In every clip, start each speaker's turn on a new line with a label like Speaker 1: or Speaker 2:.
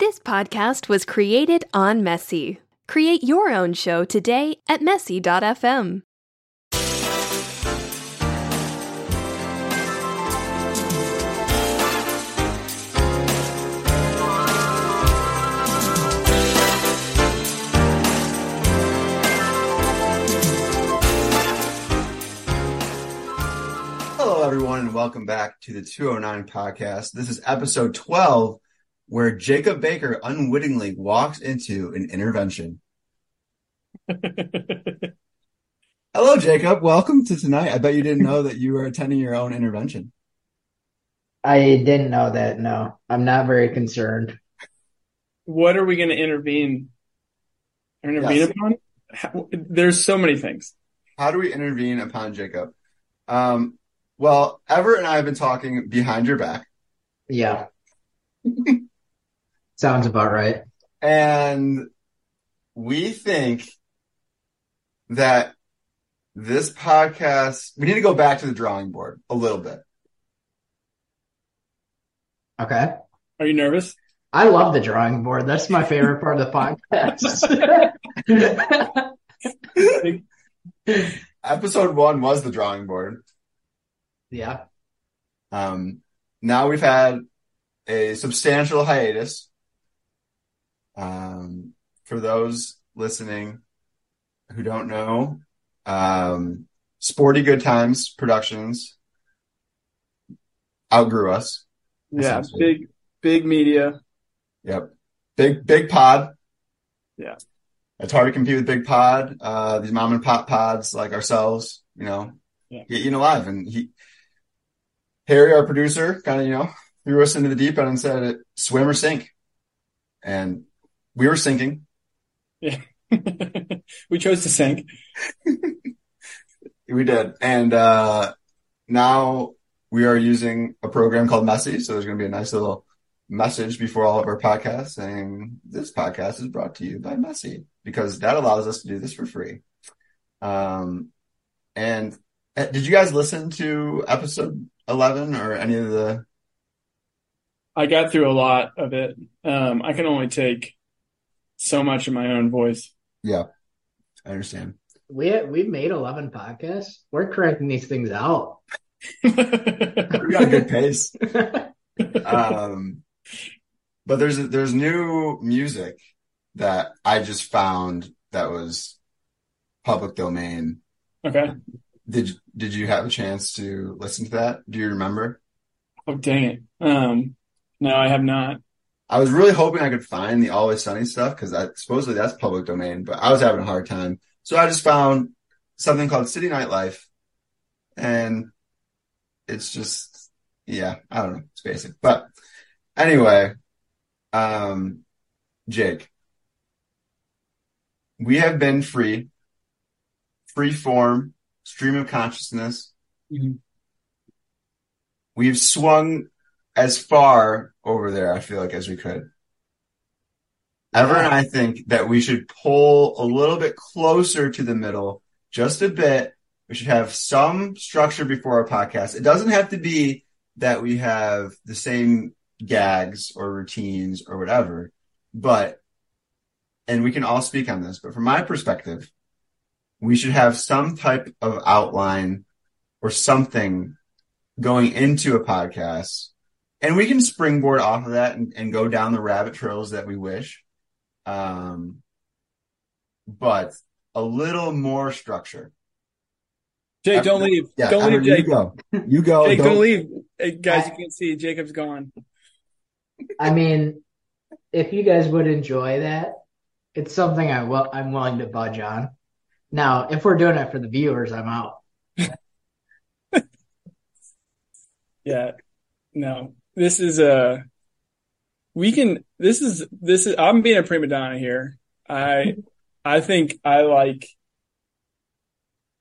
Speaker 1: This podcast was created on Messy. Create your own show today at messy.fm.
Speaker 2: Hello, everyone, and welcome back to the 209 podcast. This is episode 12, where Jacob Baker unwittingly walks into an intervention. Hello, Jacob. Welcome to tonight. I bet you didn't know that you were attending your own intervention.
Speaker 3: I didn't know that. No, I'm not very concerned.
Speaker 4: what are we going to intervene intervene
Speaker 2: Yes.
Speaker 4: upon? How, there's so many things.
Speaker 2: How do we intervene upon Jacob? Um, well, Everett and I have been talking behind your back,
Speaker 3: Yeah. Sounds about right.
Speaker 2: and we think that this podcast, we need to go back to the drawing board a little bit.
Speaker 3: Okay.
Speaker 4: Are you nervous?
Speaker 3: I love the drawing board. That's my favorite part of the podcast.
Speaker 2: Episode one was the drawing board.
Speaker 3: yeah.
Speaker 2: Um, now we've had a substantial hiatus. Um, for those listening who don't know, um, Sporty Good Times Productions outgrew us.
Speaker 4: Yeah, big big media.
Speaker 2: Yep. Big, big pod.
Speaker 4: Yeah.
Speaker 2: It's hard to compete with big pod. Uh, these mom and pop pods like ourselves, you know,
Speaker 4: Yeah.
Speaker 2: get eaten alive. And he, Harry, our producer, kind of, you know, threw us into the deep end and said, swim or sink. And we were sinking. Yeah.
Speaker 4: we chose to sink.
Speaker 2: We did. And, uh, now we are using a program called Messy. So there's going to be a nice little message before all of our podcasts saying this podcast is brought to you by Messy because that allows us to do this for free. Um, and uh, did you guys listen to episode 11 or any of the,
Speaker 4: I got through a lot of it. Um, I can only take so much of my own voice.
Speaker 2: yeah, I understand.
Speaker 3: We we've made 11 podcasts. We're correcting these things out.
Speaker 2: We got a good pace. Um, but there's, there's new music that I just found that was public domain.
Speaker 4: okay.
Speaker 2: Did, did you have a chance to listen to that? Do you remember?
Speaker 4: Oh dang it. Um, no, I have not.
Speaker 2: I was really hoping I could find the Always Sunny stuff because I supposedly that's public domain, but I was having a hard time. So I just found something called City Nightlife, and it's just yeah, I don't know, it's basic. But anyway, um, Jake, we have been free, free form, stream of consciousness.
Speaker 4: Mhm.
Speaker 2: We've swung as far over there, I feel like, as we could. Ever and I think that we should pull a little bit closer to the middle, just a bit. We should have some structure before our podcast. It doesn't have to be that we have the same gags or routines or whatever, but, and we can all speak on this, but from my perspective, we should have some type of outline or something going into a podcast and we can springboard off of that and, and go down the rabbit trails that we wish. Um, but a little more structure.
Speaker 4: Jake, don't leave.
Speaker 2: Yeah,
Speaker 4: don't leave,
Speaker 2: Evan, you
Speaker 4: Jake.
Speaker 2: go. You go.
Speaker 4: Jake,
Speaker 2: Don't-
Speaker 4: don't leave. Hey, guys, you can't see Jacob's gone.
Speaker 3: I mean, if you guys would enjoy that, it's something I will I'm willing to budge on. Now, if we're doing it for the viewers, I'm out.
Speaker 4: Yeah. No. This is a we can this is this is I'm being a prima donna here. I I think I like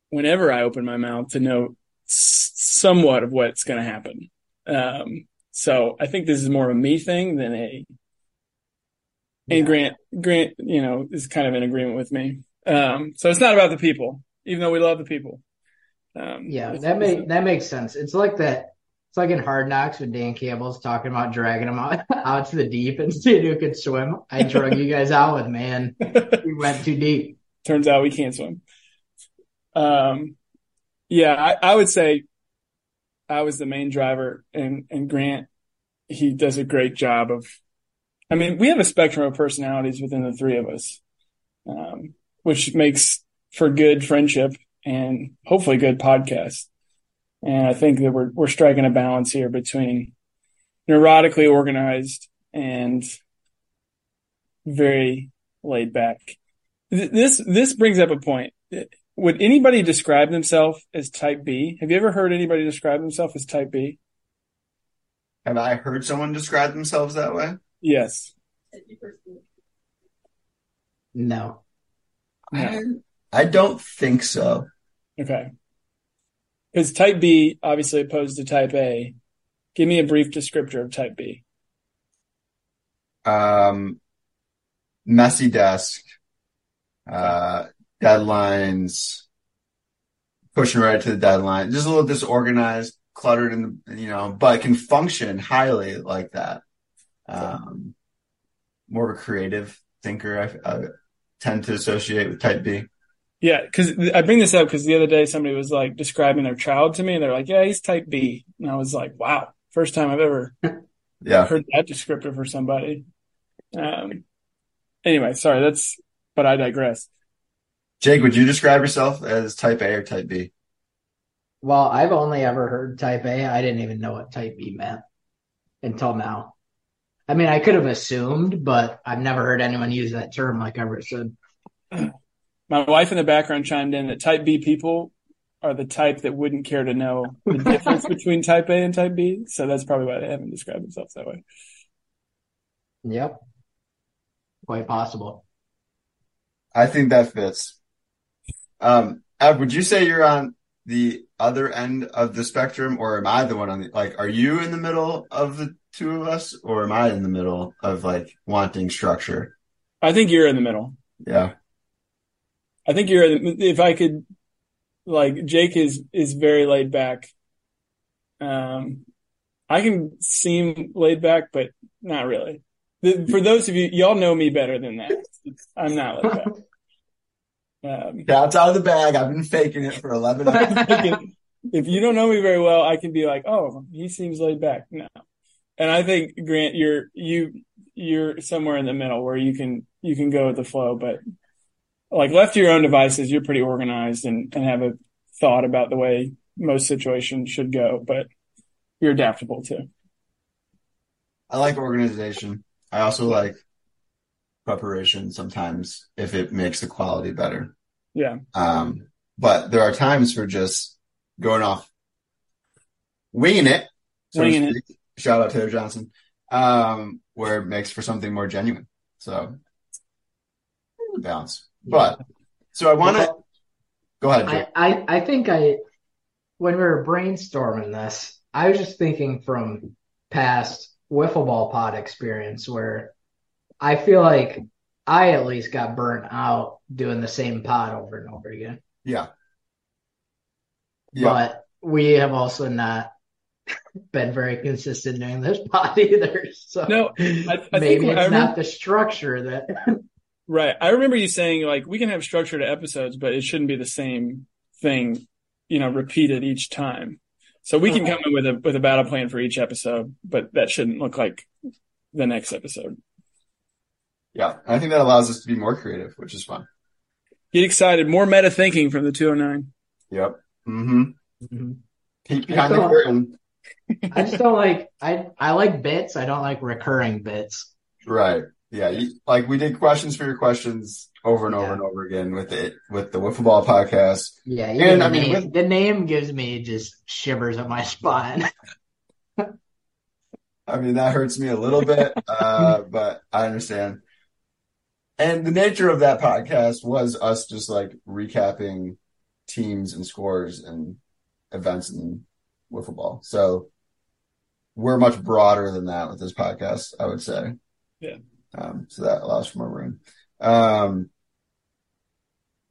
Speaker 4: whenever I open my mouth to know s- somewhat of what's going to happen. Um so I think this is more of a me thing than a and Grant Grant, you know, is kind of in agreement with me. Um so it's not about the people, even though we love the people. Um
Speaker 3: Yeah, that
Speaker 4: it's-
Speaker 3: make that makes sense. It's like that It's like in Hard Knocks when Dan Campbell's talking about dragging him out, out to the deep and seeing who could swim. I drug you guys out with man. We went too deep.
Speaker 4: Turns out we can't swim. Um, yeah, I, I would say I was the main driver and, and Grant, he does a great job of, I mean, we have a spectrum of personalities within the three of us, um, which makes for good friendship and hopefully good podcast. And I think that we're, we're striking a balance here between neurotically organized and very laid back. This, this brings up a point. Would anybody describe themselves as type B? Have you ever heard anybody describe themselves as type B?
Speaker 2: Have I heard someone describe themselves that way?
Speaker 4: Yes.
Speaker 3: No.
Speaker 2: I, I don't think so.
Speaker 4: Okay. Because type B, obviously opposed to type A. Give me a brief descriptor of type B.
Speaker 2: Um, messy desk, uh, deadlines, pushing right to the deadline, just a little disorganized, cluttered, and you know, but can function highly like that. Um, more of a creative thinker. I, I tend to associate with type B.
Speaker 4: Yeah, because I bring this up because the other day somebody was like describing their child to me, and they're like, "Yeah, he's type B," and I was like, "Wow, first time I've ever
Speaker 2: Yeah.
Speaker 4: heard that descriptor for somebody." Um. Anyway, sorry. That's. But I digress.
Speaker 2: Jake, would you describe yourself as type A or type B?
Speaker 3: Well, I've only ever heard type A. I didn't even know what type B meant until now. I mean, I could have assumed, but I've never heard anyone use that term like ever said.
Speaker 4: My wife in the background chimed in that type B people are the type that wouldn't care to know the difference between type A and type B. So that's probably why they haven't described themselves that way.
Speaker 3: Yep. Quite possible.
Speaker 2: I think that fits. Um, Ev, would you say you're on the other end of the spectrum, or am I the one on the like? Are you in the middle of the two of us, or am I in the middle of like wanting structure?
Speaker 4: I think you're in the middle.
Speaker 2: Yeah,
Speaker 4: I think you're, if I could, like, Jake is, is very laid back. Um, I can seem laid back, but not really. The, for those of you, y'all know me better than that. I'm not laid back. Um,
Speaker 2: cat's out of the bag. I've been faking it for eleven. hours.
Speaker 4: if you don't know me very well, I can be like, oh, he seems laid back. No. And I think Grant, you're, you, you're somewhere in the middle where you can, you can go with the flow, but like left to your own devices, you're pretty organized and, and have a thought about the way most situations should go, but you're adaptable too.
Speaker 2: I like organization. I also like preparation sometimes if it makes the quality better.
Speaker 4: Yeah.
Speaker 2: Um, but there are times for just going off, winging it. so
Speaker 4: Winging it.
Speaker 2: Shout out Taylor Johnson. Um, where it makes for something more genuine. So balance. But so I want to go ahead.
Speaker 3: I, I, I think I, when we were brainstorming this, I was just thinking from past wiffle ball pod experience where I feel like I at least got burnt out doing the same pod over and over again.
Speaker 2: Yeah. Yeah.
Speaker 3: But we have also not been very consistent doing this pod either. So
Speaker 4: No, I, I
Speaker 3: maybe
Speaker 4: think
Speaker 3: it's
Speaker 4: I
Speaker 3: not the structure that
Speaker 4: right. I remember you saying like we can have structured episodes, but it shouldn't be the same thing, you know, repeated each time. So we can come in with a with a battle plan for each episode, but that shouldn't look like the next episode.
Speaker 2: yeah. I think that allows us to be more creative, which is fun.
Speaker 4: Get excited. More meta thinking from the 209.
Speaker 2: Yep. Mm-hmm.
Speaker 3: Mhm.
Speaker 2: Peek behind the curtain.
Speaker 3: I just don't like I I like bits. I don't like recurring bits.
Speaker 2: Right. Yeah. You, like we did questions for your questions over and over
Speaker 3: Yeah.
Speaker 2: and over again with it, with the Wiffle Ball podcast.
Speaker 3: Yeah,
Speaker 2: And, I mean,
Speaker 3: name,
Speaker 2: with-
Speaker 3: the name gives me just shivers up my spine.
Speaker 2: I mean, that hurts me a little bit, uh, but I understand. And the nature of that podcast was us just like recapping teams and scores and events in wiffle ball. So we're much broader than that with this podcast, I would say.
Speaker 4: Yeah.
Speaker 2: Um, so that allows for more room. Um,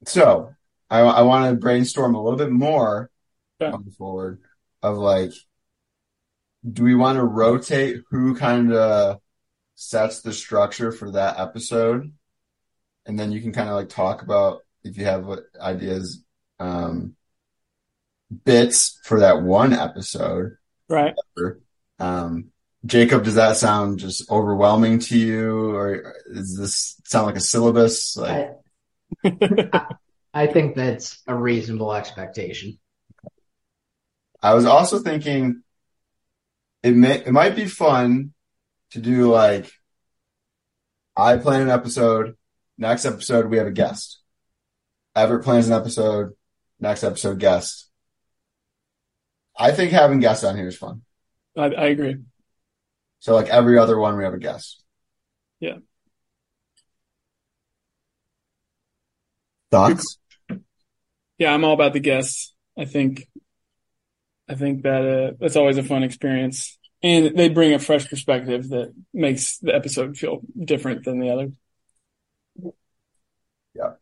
Speaker 2: so I, I want to brainstorm a little bit more
Speaker 4: Yeah.
Speaker 2: going forward of like do we want to rotate who kind of sets the structure for that episode? And then you can kind of like talk about if you have ideas, um, bits for that one episode.
Speaker 4: Right.
Speaker 2: Um, Jacob, does that sound just overwhelming to you, or does this sound like a syllabus? Like,
Speaker 3: I, I think that's a reasonable expectation.
Speaker 2: I was also thinking it may it might be fun to do like I plan an episode, next episode we have a guest. Everett plans an episode, next episode guest. I think having guests on here is fun.
Speaker 4: I, I agree.
Speaker 2: So like every other one we have a guest.
Speaker 4: Yeah.
Speaker 2: Thoughts?
Speaker 4: Yeah, I'm all about the guests. I think, I think that uh, that's always a fun experience, and they bring a fresh perspective that makes the episode feel different than the other.
Speaker 2: Yeah.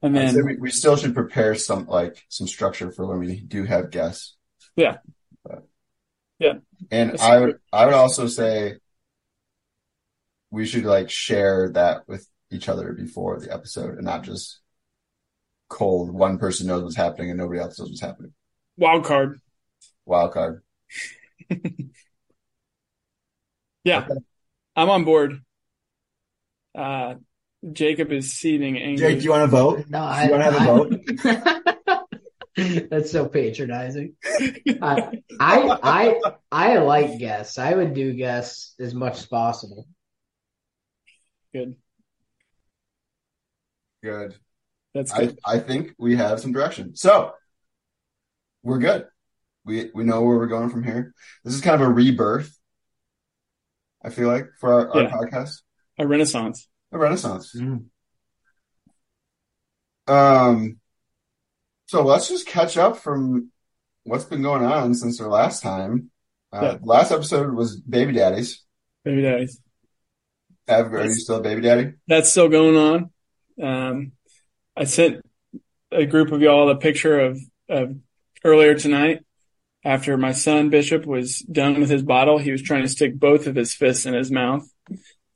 Speaker 4: And then,
Speaker 2: we, we still should prepare some like some structure for when we do have guests.
Speaker 4: Yeah.
Speaker 2: But-
Speaker 4: Yeah.
Speaker 2: And I would I would also say we should like share that with each other before the episode and not just cold one person knows what's happening and nobody else knows what's happening.
Speaker 4: wild card.
Speaker 2: Wild card.
Speaker 4: Yeah, I'm on board. Uh, Jacob is seething angry.
Speaker 2: Jake, you want to vote?
Speaker 3: No, I,
Speaker 2: You wanna have a
Speaker 3: vote? That's so patronizing. I, I, I, I like guests. I would do guests as much as possible.
Speaker 4: Good.
Speaker 2: Good.
Speaker 4: That's
Speaker 2: I,
Speaker 4: good.
Speaker 2: I think we have some direction. So we're good. We we know where we're going from here. This is kind of a rebirth. I feel like for our, our
Speaker 4: Yeah.
Speaker 2: podcast,
Speaker 4: A renaissance.
Speaker 2: a renaissance. Um, so let's just catch up from what's been going on since our last time. Uh,
Speaker 4: Yeah.
Speaker 2: Last episode was baby daddies.
Speaker 4: Baby daddies.
Speaker 2: Are you still a baby daddy?
Speaker 4: That's still going on. Um, I sent a group of y'all a picture of, of earlier tonight after my son Bishop was done with his bottle. He was trying to stick both of his fists in his mouth.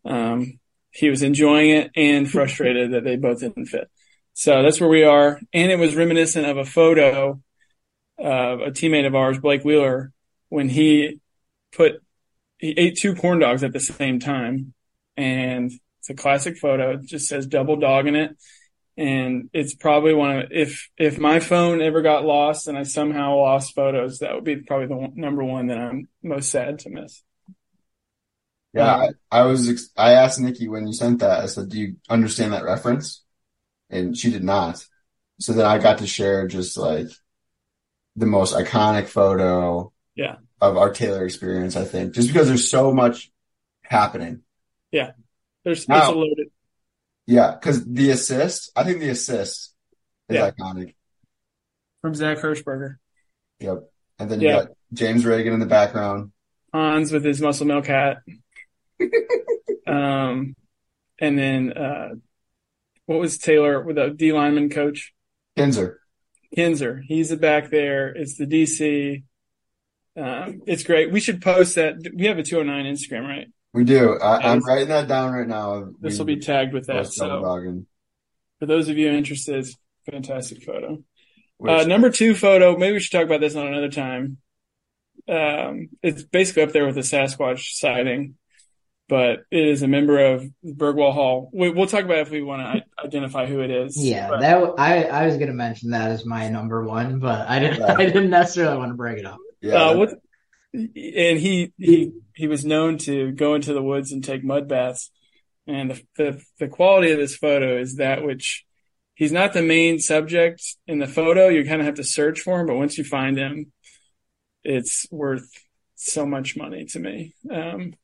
Speaker 4: Um, he was enjoying it and frustrated that they both didn't fit. So that's where we are. And it was reminiscent of a photo of a teammate of ours, Blake Wheeler, when he put, he ate two corn dogs at the same time. And it's a classic photo. It just says double dog in it. And it's probably one of, if, if my phone ever got lost and I somehow lost photos, that would be probably the number one that I'm most sad to miss.
Speaker 2: Yeah, I, I was. I asked Nikki when you sent that. I said, "Do you understand that reference?" And she did not. So then I got to share just like the most iconic photo,
Speaker 4: Yeah.
Speaker 2: of our Taylor experience. I think just because there's so much happening. Yeah.
Speaker 4: There's, it's
Speaker 2: Now-
Speaker 4: a loaded.
Speaker 2: Yeah, because the assist, I think the assist is
Speaker 4: Yeah.
Speaker 2: iconic.
Speaker 4: from Zach Hirschberger.
Speaker 2: Yep. And then you
Speaker 4: Yeah.
Speaker 2: got James Reagan in the background.
Speaker 4: Hans with his muscle milk hat. um, and then, uh, what was Taylor with the D lineman coach?
Speaker 2: Kinzer.
Speaker 4: Kinzer. He's back there. It's the DC. Um, it's great. We should post that. We have a 209 Instagram, right?
Speaker 2: We do. I, I'm writing that down right now.
Speaker 4: This will be tagged with that. So for those of you interested, it's fantastic photo.
Speaker 2: which-
Speaker 4: Uh, number two photo, maybe we should talk about this on another time. Um, it's basically up there with the Sasquatch sighting, but it is a member of Bergwall Hall. We, we'll talk about it if we want to identify who it is.
Speaker 3: Yeah,
Speaker 4: But,
Speaker 3: that I was gonna mention that as my number one, but I didn't
Speaker 2: Yeah.
Speaker 3: I didn't necessarily want to bring it up.
Speaker 2: yeah,
Speaker 4: uh, what, and he, he, he was known to go into the woods and take mud baths. And the, the, the quality of this photo is that which he's not the main subject in the photo. You kind of have to search for him, but once you find him, it's worth so much money to me. Um,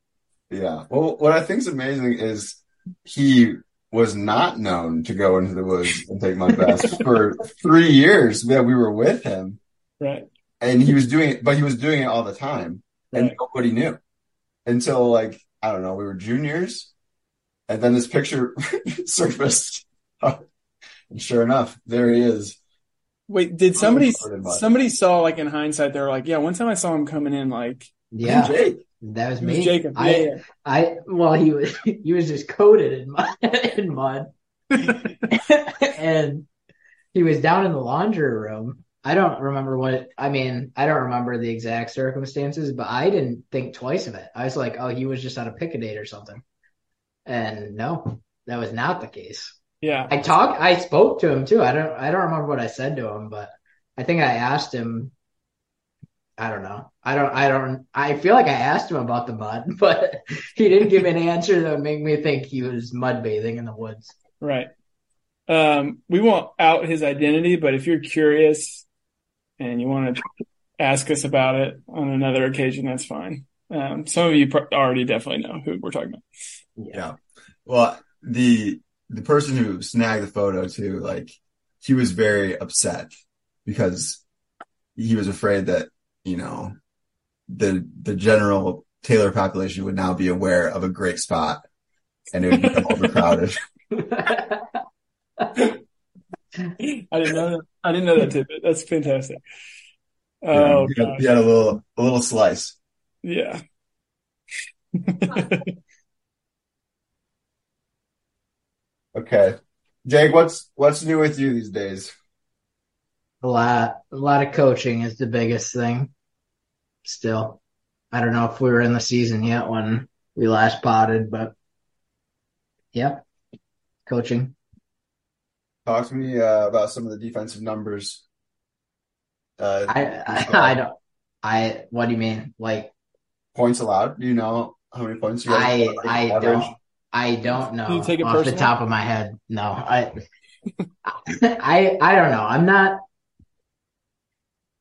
Speaker 2: Yeah. Well, what I think is amazing is he was not known to go into the woods and take my baths for three years that we were with him.
Speaker 4: right.
Speaker 2: And he was doing it, but he was doing it all the time and nobody knew until like, I don't know, we were juniors. And then this picture surfaced. and sure enough, there he is.
Speaker 4: Wait, did somebody,
Speaker 2: covered in mud.
Speaker 4: somebody saw like in hindsight, they were like, yeah, one time I saw him coming in like
Speaker 3: Yeah,
Speaker 2: Jake.
Speaker 3: That was me.
Speaker 4: Jacob.
Speaker 3: I,
Speaker 4: yeah,
Speaker 3: I, well, he was, he was just coated in mud, in mud. and he was down in the laundry room. I don't remember what, I mean, I don't remember the exact circumstances, but I didn't think twice of it. I was like, oh, he was just on a pick a date or something. And no, that was not the case.
Speaker 4: yeah.
Speaker 3: I talked, I spoke to him too. I don't, I don't remember what I said to him, but I think I asked him. I don't know. I don't, I don't, I feel like I asked him about the mud, but he didn't give an answer that would make me think he was mud bathing in the woods.
Speaker 4: Right. Um, we won't out his identity, but if you're curious and you want to ask us about it on another occasion, that's fine. Um, some of you pro- already definitely know who we're talking about.
Speaker 2: Yeah. Well, the the person who snagged the photo too, like he was very upset because he was afraid that, you know, the the general Taylor population would now be aware of a great spot and it would become overcrowded.
Speaker 4: I didn't know that. I didn't know that tidbit. That's fantastic.
Speaker 2: Yeah,
Speaker 4: Oh,
Speaker 2: he, had,
Speaker 4: gosh.
Speaker 2: he had a little a little slice.
Speaker 4: Yeah.
Speaker 2: Okay. Jake, what's what's new with you these days?
Speaker 3: A lot, a lot of coaching is the biggest thing. Still, I don't know if we were in the season yet when we last potted, but yeah, coaching.
Speaker 2: Talk to me uh, about some of the defensive numbers. Uh,
Speaker 3: I, I, I don't, I, what do you mean? Like,
Speaker 2: points allowed. Do you know how many points you guys
Speaker 3: I,
Speaker 2: like,
Speaker 3: I
Speaker 2: average?
Speaker 3: don't, I don't know
Speaker 4: Do you take it
Speaker 3: off the top of my head. No, I, I, I don't know. I'm not,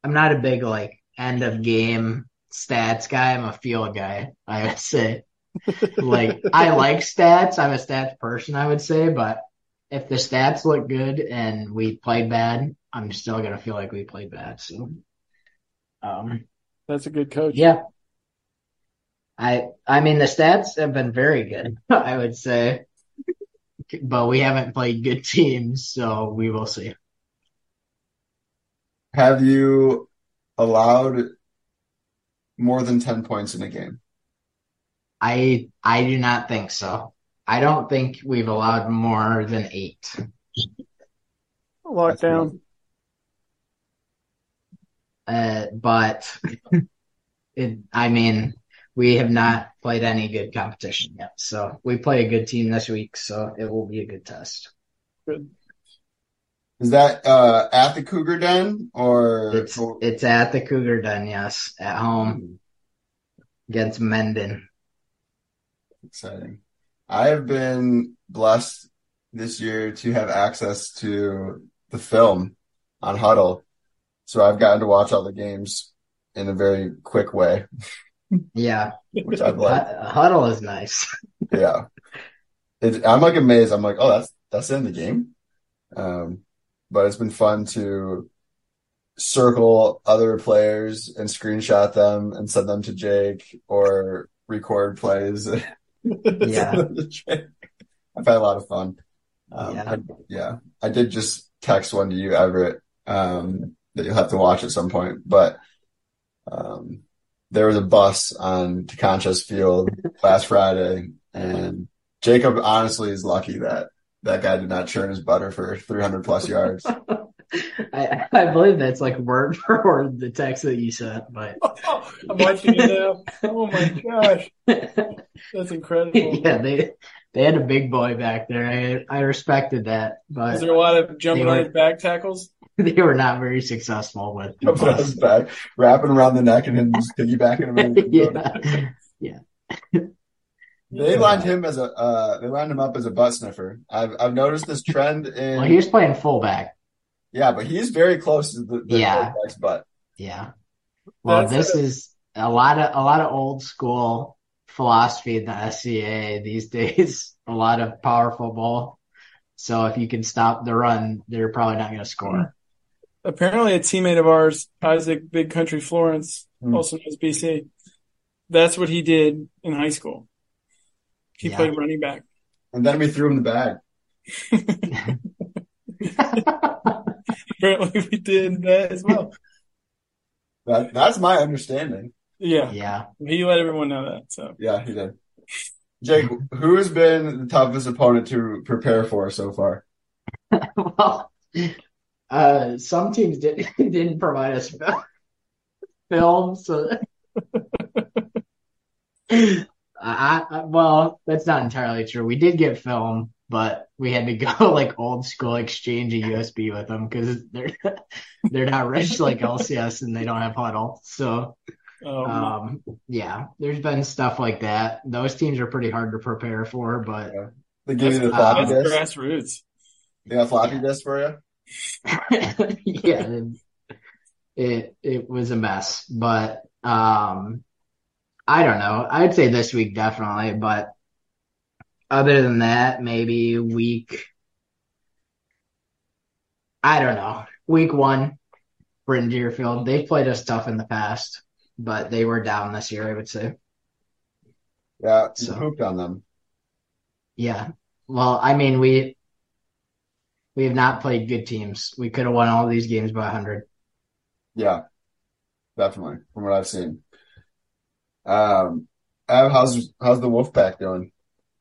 Speaker 3: I'm not a big like end of game stats guy. I'm a field guy. I would say, like, I like stats. I'm a stats person. I would say, but if the stats look good and we played bad, I'm still gonna feel like we played bad. So, um,
Speaker 4: That's a good coach.
Speaker 3: yeah. I I mean the stats have been very good, I would say. But we haven't played good teams, so we will see.
Speaker 2: Have you allowed more than 10 points in a game?
Speaker 3: I I do not think so. I don't think we've allowed more than eight.
Speaker 4: Lockdown.
Speaker 3: Uh, but it, I mean, we have not played any good competition yet. So we play a good team this week, so it will be a good test.
Speaker 4: Good.
Speaker 2: Is that uh, at the Cougar Den or
Speaker 3: It's it's at the Cougar Den, yes, at home against Menden.
Speaker 2: exciting? I have been blessed this year to have access to the film on Huddle. So I've gotten to watch all the games in a very quick way,
Speaker 3: Yeah,
Speaker 2: which I've liked.
Speaker 3: Hu- Huddle is nice.
Speaker 2: Yeah. It, I'm like amazed. I'm like, oh, that's that's in the game. Um, but it's been fun to circle other players and screenshot them and send them to Jake or record plays.
Speaker 3: Yeah.
Speaker 2: I've had a lot of fun. Um,
Speaker 3: Yeah.
Speaker 2: I, yeah. I did just text one to you, Everett, um, that you'll have to watch at some point, but, um, there was a bus on Concha's field last Friday and Jacob honestly is lucky that that guy did not churn his butter for 300 plus yards.
Speaker 3: I I believe that's like word for word the text that you sent, but
Speaker 4: I'm watching it now. Oh my gosh. That's incredible.
Speaker 3: yeah, they they had a big boy back there. I I respected that, but is
Speaker 4: there a lot of jumping
Speaker 3: They
Speaker 4: on his back tackles?
Speaker 3: they were not very successful with the
Speaker 2: Jumping on his back, wrapping around the neck and then just piggybacking him.
Speaker 3: yeah,
Speaker 2: They lined him as a uh, they lined him up as a butt sniffer. I've I've noticed this trend in
Speaker 3: well, he was playing fullback.
Speaker 2: yeah, but he's very close to the, the
Speaker 3: Yeah.
Speaker 2: quarterback's butt.
Speaker 3: Yeah. Well,
Speaker 4: That's
Speaker 3: this
Speaker 4: a-
Speaker 3: is a lot of a lot of old school philosophy in the SCA these days. A lot of power football. So if you can stop the run, they're probably not going to score.
Speaker 4: Apparently, a teammate of ours, Isaac Big Country Florence,
Speaker 2: Hmm.
Speaker 4: also knows BC. That's what he did in high school. He
Speaker 3: Yeah.
Speaker 4: played running back.
Speaker 2: And then we threw him the bag.
Speaker 4: Apparently, we did that as well.
Speaker 2: That that's my understanding.
Speaker 4: Yeah,
Speaker 3: Yeah.
Speaker 4: he let everyone know that. So
Speaker 2: Yeah, he did. Jake, who has been the toughest opponent to prepare for so far?
Speaker 3: Well, uh, some teams didn't didn't provide us fil- film, so I, I well, that's not entirely true. We did get film, but we had to go like old school exchange a USB with them because they're they're not rich like LCS and they don't have huddle. So
Speaker 4: oh, my-
Speaker 3: um, yeah, there's been stuff like that. Those teams are pretty hard to prepare for, but
Speaker 2: They give you the
Speaker 3: That's-
Speaker 2: floppy
Speaker 4: that's
Speaker 2: disk?
Speaker 4: grassroots.
Speaker 2: They got floppy disk for you?
Speaker 3: yeah, it, it it was a mess, but um, I don't know. I'd say this week definitely, but other than that, maybe week. I don't know. Week one, Britton Deerfield. They've played us tough in the past, but they were down this year. I would say.
Speaker 2: Yeah,
Speaker 3: So-
Speaker 2: pooped on them.
Speaker 3: Yeah. Well, I mean, we we have not played good teams. We could have won all these games by 100.
Speaker 2: Yeah, definitely, from what I've seen. Um, Av, how's how's the Wolfpack doing?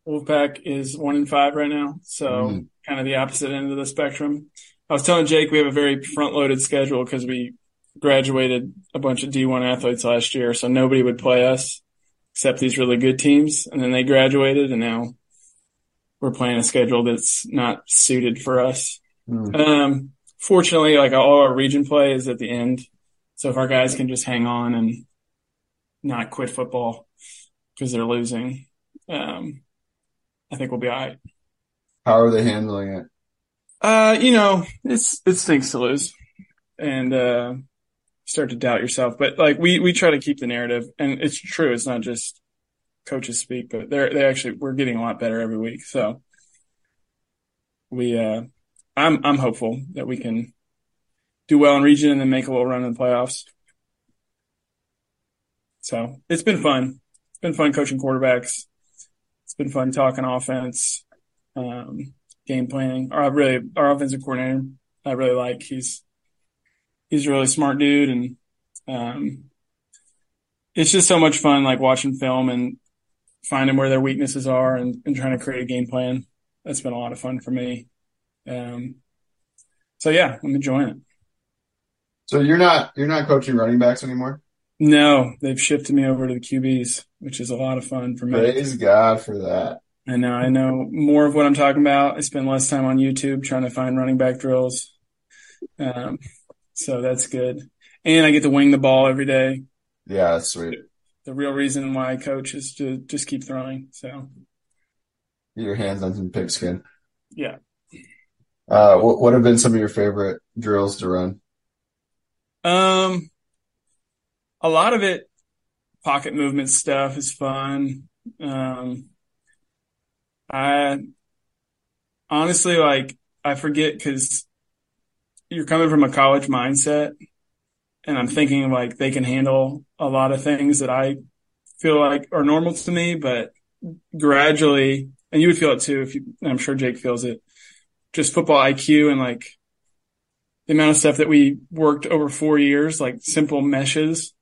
Speaker 4: Wolfpack is one in five right now, so
Speaker 2: Mhm.
Speaker 4: kind of the opposite end of the spectrum. I was telling Jake we have a very front-loaded schedule because we graduated a bunch of D1 athletes last year, so nobody would play us except these really good teams, and then they graduated, and now we're playing a schedule that's not suited for us.
Speaker 2: Hmm.
Speaker 4: Um, fortunately, like all our region play is at the end, so if our guys can just hang on and not quit football because they're losing, um, I think we'll be all right.
Speaker 2: How are they handling it?
Speaker 4: Uh, you know, it's it stinks to lose, and uh, start to doubt yourself. But like we we try to keep the narrative, and it's true. It's not just coaches speak, but they're they actually we're getting a lot better every week. So we uh, I'm I'm hopeful that we can do well in region and then make a little run in the playoffs. So it's been fun. It's been fun coaching quarterbacks. It's been fun talking offense. Um, game planning. Our really our offensive coordinator, I really like. He's he's a really smart dude, and um, it's just so much fun, like watching film and finding where their weaknesses are and, and trying to create a game plan. That's been a lot of fun for me. Um, so yeah, I'm enjoying it.
Speaker 2: So you're not you're not coaching running backs anymore?
Speaker 4: No, they've shifted me over to the QBs, which is a lot of fun for me.
Speaker 2: Praise God for that.
Speaker 4: I know, I know more of what I'm talking about. I spend less time on YouTube trying to find running back drills. Um, so that's good. And I get to wing the ball every day.
Speaker 2: Yeah, that's sweet.
Speaker 4: The real reason why I coach is to just keep throwing. So
Speaker 2: Get your hands on some pigskin.
Speaker 4: yeah.
Speaker 2: Uh, what what have been some of your favorite drills to run?
Speaker 4: Um, a lot of it, pocket movement stuff is fun. Um, I honestly like, I forget because you're coming from a college mindset and I'm thinking like they can handle a lot of things that I feel like are normal to me, but gradually, and you would feel it too if you, I'm sure Jake feels it, just football IQ and like the amount of stuff that we worked over four years, like simple meshes,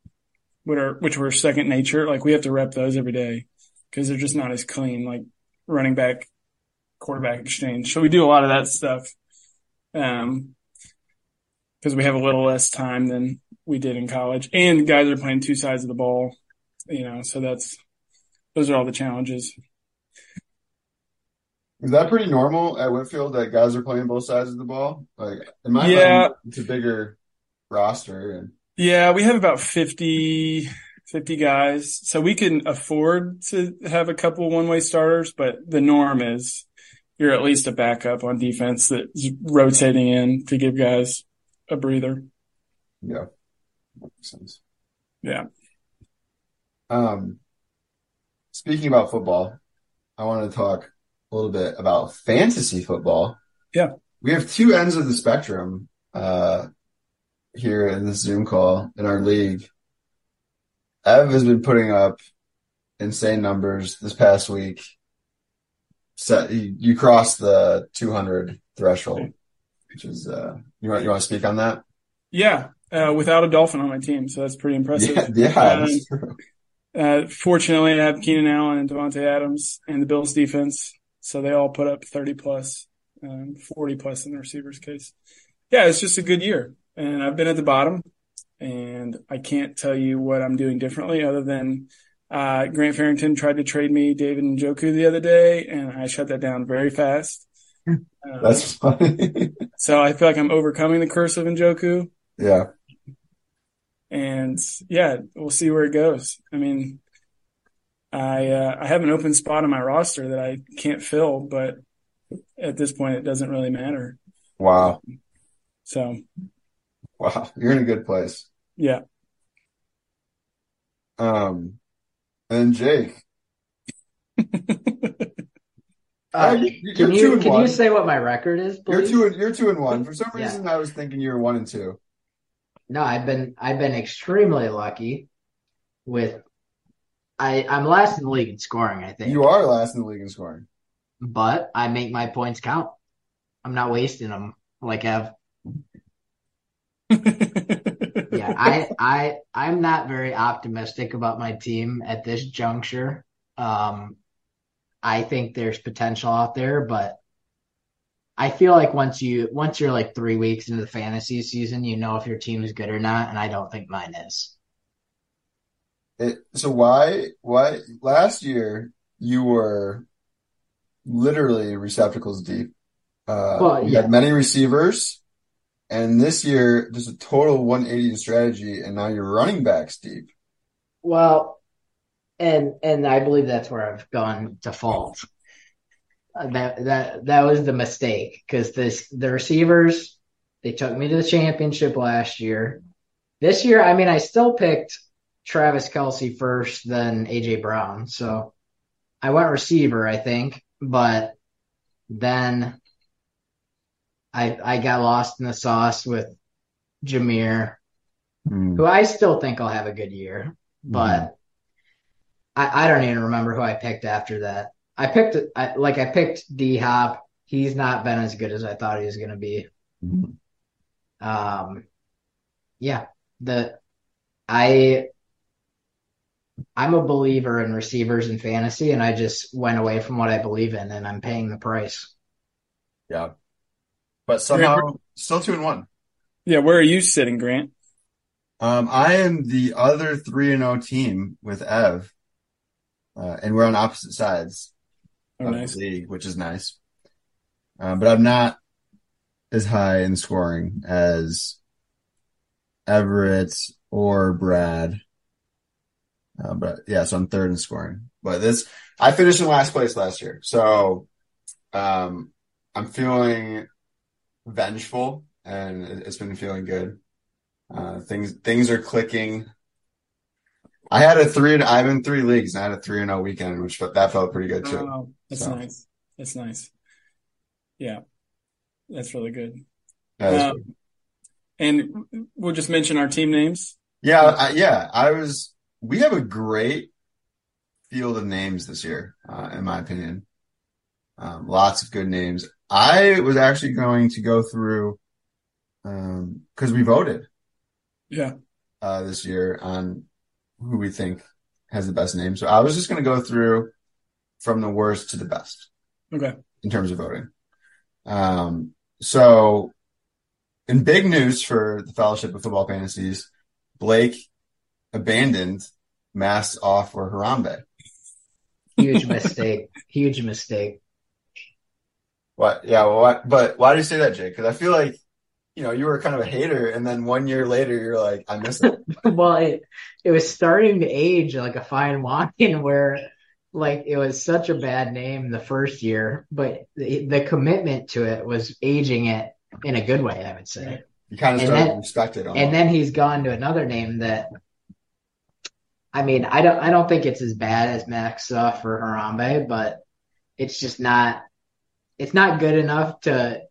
Speaker 4: which are, which were second nature. Like we have to rep those every day because they're just not as clean, like running back, quarterback exchange. So we do a lot of that stuff. Um, because we have a little less time than we did in college and guys are playing two sides of the ball, you know, so that's, those are all the challenges.
Speaker 2: Is that pretty normal at Whitfield that guys are playing both sides of the ball? Like in my
Speaker 4: Yeah.
Speaker 2: mind, it's a bigger roster and
Speaker 4: Yeah, we have about 50, 50 guys. So we can afford to have a couple one-way starters, but the norm is you're at least a backup on defense that's rotating in to give guys a breather.
Speaker 2: yeah, that makes sense.
Speaker 4: Yeah.
Speaker 2: Um, speaking about football, I want to talk a little bit about fantasy football.
Speaker 4: Yeah.
Speaker 2: We have two ends of the spectrum, uh, here in this Zoom call in our league. Ev has been putting up insane numbers this past week. Set, you, you crossed the 200 threshold, which is, uh, you want, you want to speak on that?
Speaker 4: Yeah. uh, without a Dolphin on my team, so that's pretty impressive.
Speaker 2: Yeah, yeah,
Speaker 4: Um,
Speaker 2: that's true.
Speaker 4: Uh, fortunately, I have Keenan Allen and Davante Adams and the Bills defense, so they all put up 30 plus, um, 40 plus in the receivers case. Yeah, it's just a good year, and I've been at the bottom, and I can't tell you what I'm doing differently other than uh, Grant Farrington tried to trade me David Njoku the other day, and I shut that down very fast. Um,
Speaker 2: That's funny.
Speaker 4: so I feel like I'm overcoming the curse of Njoku.
Speaker 2: yeah.
Speaker 4: and yeah, we'll see where it goes. I mean, I uh, I have an open spot on my roster that I can't fill, but at this point, it doesn't really matter.
Speaker 2: Wow.
Speaker 4: So
Speaker 2: Wow. You're in a good place.
Speaker 4: yeah,
Speaker 2: Um, and Jake,
Speaker 3: Uh,
Speaker 2: you-
Speaker 3: can you can
Speaker 2: one.
Speaker 3: you say what my record is,
Speaker 2: you're two and you're two and one. For some
Speaker 3: Yeah.
Speaker 2: reason, I was thinking you were one and two.
Speaker 3: No, I've been I've been extremely lucky with I I'm last in the league in scoring, I think.
Speaker 2: You are last in the league in scoring.
Speaker 3: But I make my points count. I'm not wasting them like Ev. Yeah, I I I'm not very optimistic about my team at this juncture. Um I think there's potential out there, but I feel like once you once you're like 3 weeks into the fantasy season, you know if your team is good or not, and I don't think mine is.
Speaker 2: It, so why why last year you were literally receptacles deep. Uh,
Speaker 3: Well,
Speaker 2: you
Speaker 3: yeah.
Speaker 2: had many receivers, and this year just a total 180 strategy, and now you're running backs deep.
Speaker 3: Well, and and I believe that's where I've gone to fault. Uh, That that that was the mistake because this the receivers they took me to the championship last year. This year, I mean, I still picked Travis Kelce first, then AJ Brown. So I went receiver, I think, but then I I got lost in the sauce with Jahmyr, who I still think I'll have a good year, but I, I don't even remember who I picked after that. I picked I, like I picked D Hop. He's not been as good as I thought he was going to be.
Speaker 2: Mhm.
Speaker 3: Um, yeah, the I I'm a believer in receivers in fantasy, and I just went away from what I believe in, and I'm paying the price.
Speaker 2: Yeah, but somehow still two and one.
Speaker 4: yeah. Where are you sitting, Grant?
Speaker 2: Um, I am the other three and O team with Ev, uh, and we're on opposite sides
Speaker 4: Oh,
Speaker 2: of
Speaker 4: nice.
Speaker 2: the league, which is nice. Um, but I'm not as high in scoring as Everett or Brad. Uh, but yeah, so I'm third in scoring. But this, I finished in last place last year, so um, I'm feeling vengeful, and it- it's been feeling good. Uh, things things are clicking. I had a three and I'm in three leagues, and I had a three and zero weekend, which fe- that felt pretty good too.
Speaker 4: Oh, that's
Speaker 2: So.
Speaker 4: nice. That's nice. Yeah, that's really good.
Speaker 2: That
Speaker 4: Um,
Speaker 2: good.
Speaker 4: And we'll just mention our team names.
Speaker 2: Yeah, I, yeah, I was. We have a great field of names this year, uh, in my opinion. Um, lots of good names. I was actually going to go through, um, because we voted
Speaker 4: Yeah.
Speaker 2: uh, this year on who we think has the best name. So I was just going to go through from the worst to the best
Speaker 4: Okay.
Speaker 2: in terms of voting. Um, so in big news for the Fellowship of Football Fantasies, Blake abandoned Mass off for Harambe.
Speaker 3: Huge mistake. Huge mistake.
Speaker 2: What? Yeah. Well, what, but why do you say that, Jake? Because I feel like, you know, you were kind of a hater, and then one year later, you're like, I miss it.
Speaker 3: Well, it it was starting to age like a fine wine, where like it was such a bad name the first year, but the, the commitment to it was aging it in a good way, I would say.
Speaker 2: You kind of started
Speaker 3: then-
Speaker 2: to respect it. Almost.
Speaker 3: And then he's gone to another name that, I mean, I don't I don't think it's as bad as Max for Harambe, but it's just not it's not good enough to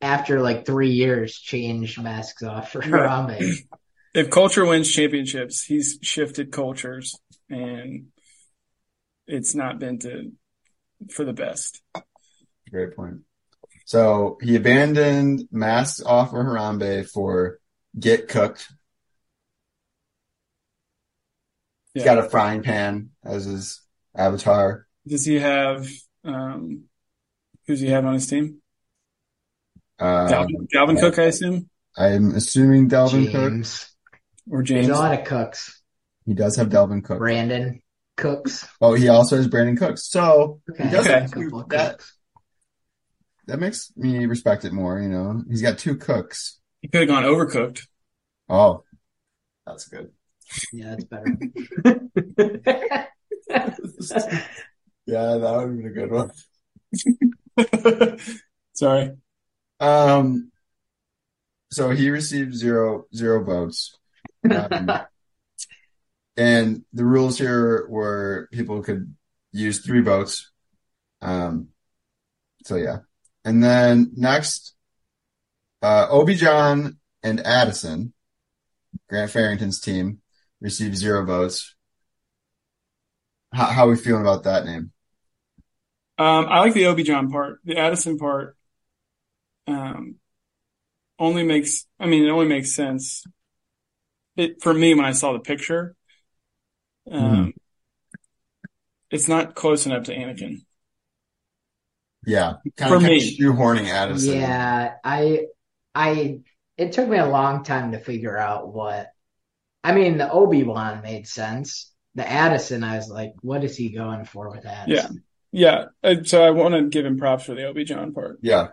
Speaker 3: after like three years change masks off for Harambe. Yeah.
Speaker 4: If culture wins championships, he's shifted cultures and it's not been to for the best.
Speaker 2: Great point. So he abandoned masks off for Harambe for get cooked.
Speaker 4: Yeah.
Speaker 2: He's got a frying pan as his avatar.
Speaker 4: Does he have um who's he have on his team?
Speaker 2: Um,
Speaker 4: Dalvin, Dalvin Cook, I assume,
Speaker 2: I'm assuming Dalvin Cook.
Speaker 3: James.
Speaker 4: or
Speaker 3: There's
Speaker 4: James.
Speaker 3: a lot of cooks.
Speaker 2: He does have Dalvin Cook.
Speaker 3: Brandin Cooks.
Speaker 2: Oh, he also has Brandin Cooks. So
Speaker 3: Okay.
Speaker 2: he does
Speaker 4: Okay.
Speaker 2: have two, that
Speaker 3: cooks.
Speaker 2: that makes me respect it more. You know, he's got two cooks.
Speaker 4: He could have gone overcooked.
Speaker 2: Oh, that's good.
Speaker 3: Yeah, that's better.
Speaker 2: Yeah, that would have been a good one.
Speaker 4: Sorry.
Speaker 2: Um, so he received zero zero votes. Um, and the rules here were people could use three votes. Um, so yeah. And then next, uh, Obi-John and Addison, Grant Farrington's team, received zero votes. How, how are we feeling about that name?
Speaker 4: Um, I like the Obi-John part. The Addison part, um, only makes, I mean, it only makes sense. It, for me, when I saw the picture, um, it's not close enough to Anakin.
Speaker 2: Yeah. Kind
Speaker 4: For
Speaker 2: of, kind of
Speaker 4: me.
Speaker 2: shoehorning Addison.
Speaker 3: Yeah, I, I, it took me a long time to figure out what, I mean, the Obi-Wan made sense. The Addison, I was like, what is he going for with Addison?
Speaker 4: Yeah. Uh, So I want to give him props for the Obi-John part.
Speaker 2: Yeah,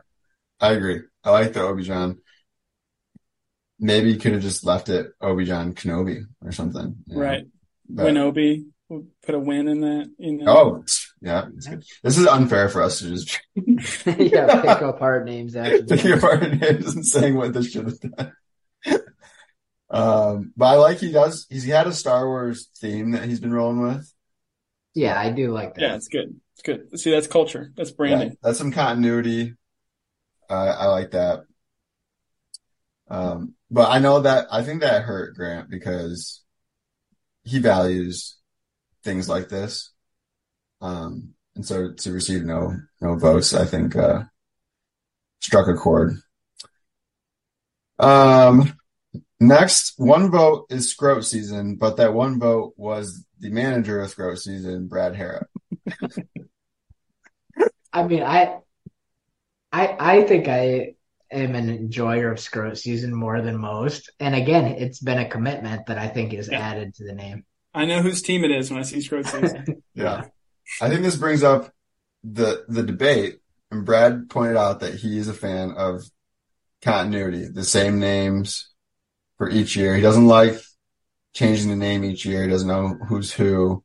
Speaker 2: I agree. I like the Obi-John. Maybe you could have just left it Obi-John Kenobi or something. you know?
Speaker 4: Right.
Speaker 2: But-
Speaker 4: Win Obi. We'll put a win in that. You know?
Speaker 2: oh, yeah. it's good. This is unfair for us to just
Speaker 3: yeah, pick apart names after
Speaker 2: picking
Speaker 3: that.
Speaker 2: apart names and saying what this should have done. Um, but I like he does. He's had a Star Wars theme that he's been rolling with.
Speaker 3: Yeah, I do like that.
Speaker 4: Yeah, it's good. It's good. See, that's culture. That's
Speaker 2: Yeah,
Speaker 4: branding.
Speaker 2: that's some continuity. Uh, I like that. Um, but I know that I think that hurt Grant because he values things like this. Um, and so to receive no no votes, I think uh, struck a chord. Um, next, one vote is Scroat season, but that one vote was the manager of Scroat season, Brad Harrop.
Speaker 3: I mean, I, I, I think I am an enjoyer of Scroat season more than most. And again, it's been a commitment that I think is
Speaker 4: Yeah.
Speaker 3: added to the name.
Speaker 4: I know whose team it is when I see Scroat season.
Speaker 2: Yeah. I think this brings up the the debate, and Brad pointed out that he is a fan of continuity, the same names for each year. He doesn't like changing the name each year. He doesn't know who's who.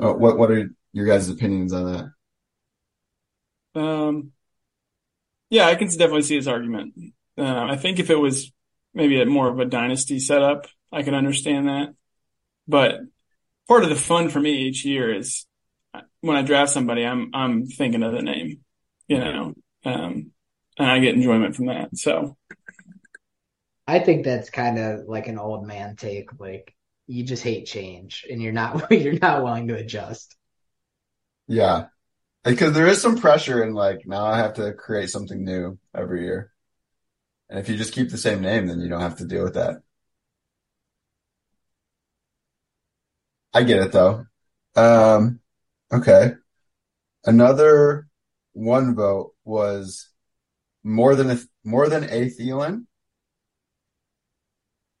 Speaker 2: Uh, What what are your guys' opinions on that?
Speaker 4: Um, yeah, I can definitely see his argument. Uh, I think if it was maybe a more of a dynasty setup, I could understand that. But part of the fun for me each year is uh, when I draft somebody, I'm I'm thinking of the name, you know, um, and I get enjoyment from that. So
Speaker 3: I think that's kind of like an old man take. Like you just hate change and you're not, you're not willing to adjust.
Speaker 2: Yeah. Because there is some pressure in like now I have to create something new every year. And if you just keep the same name, then you don't have to deal with that. I get it though. Um, okay. Another one vote was more than a, more than a Thielen.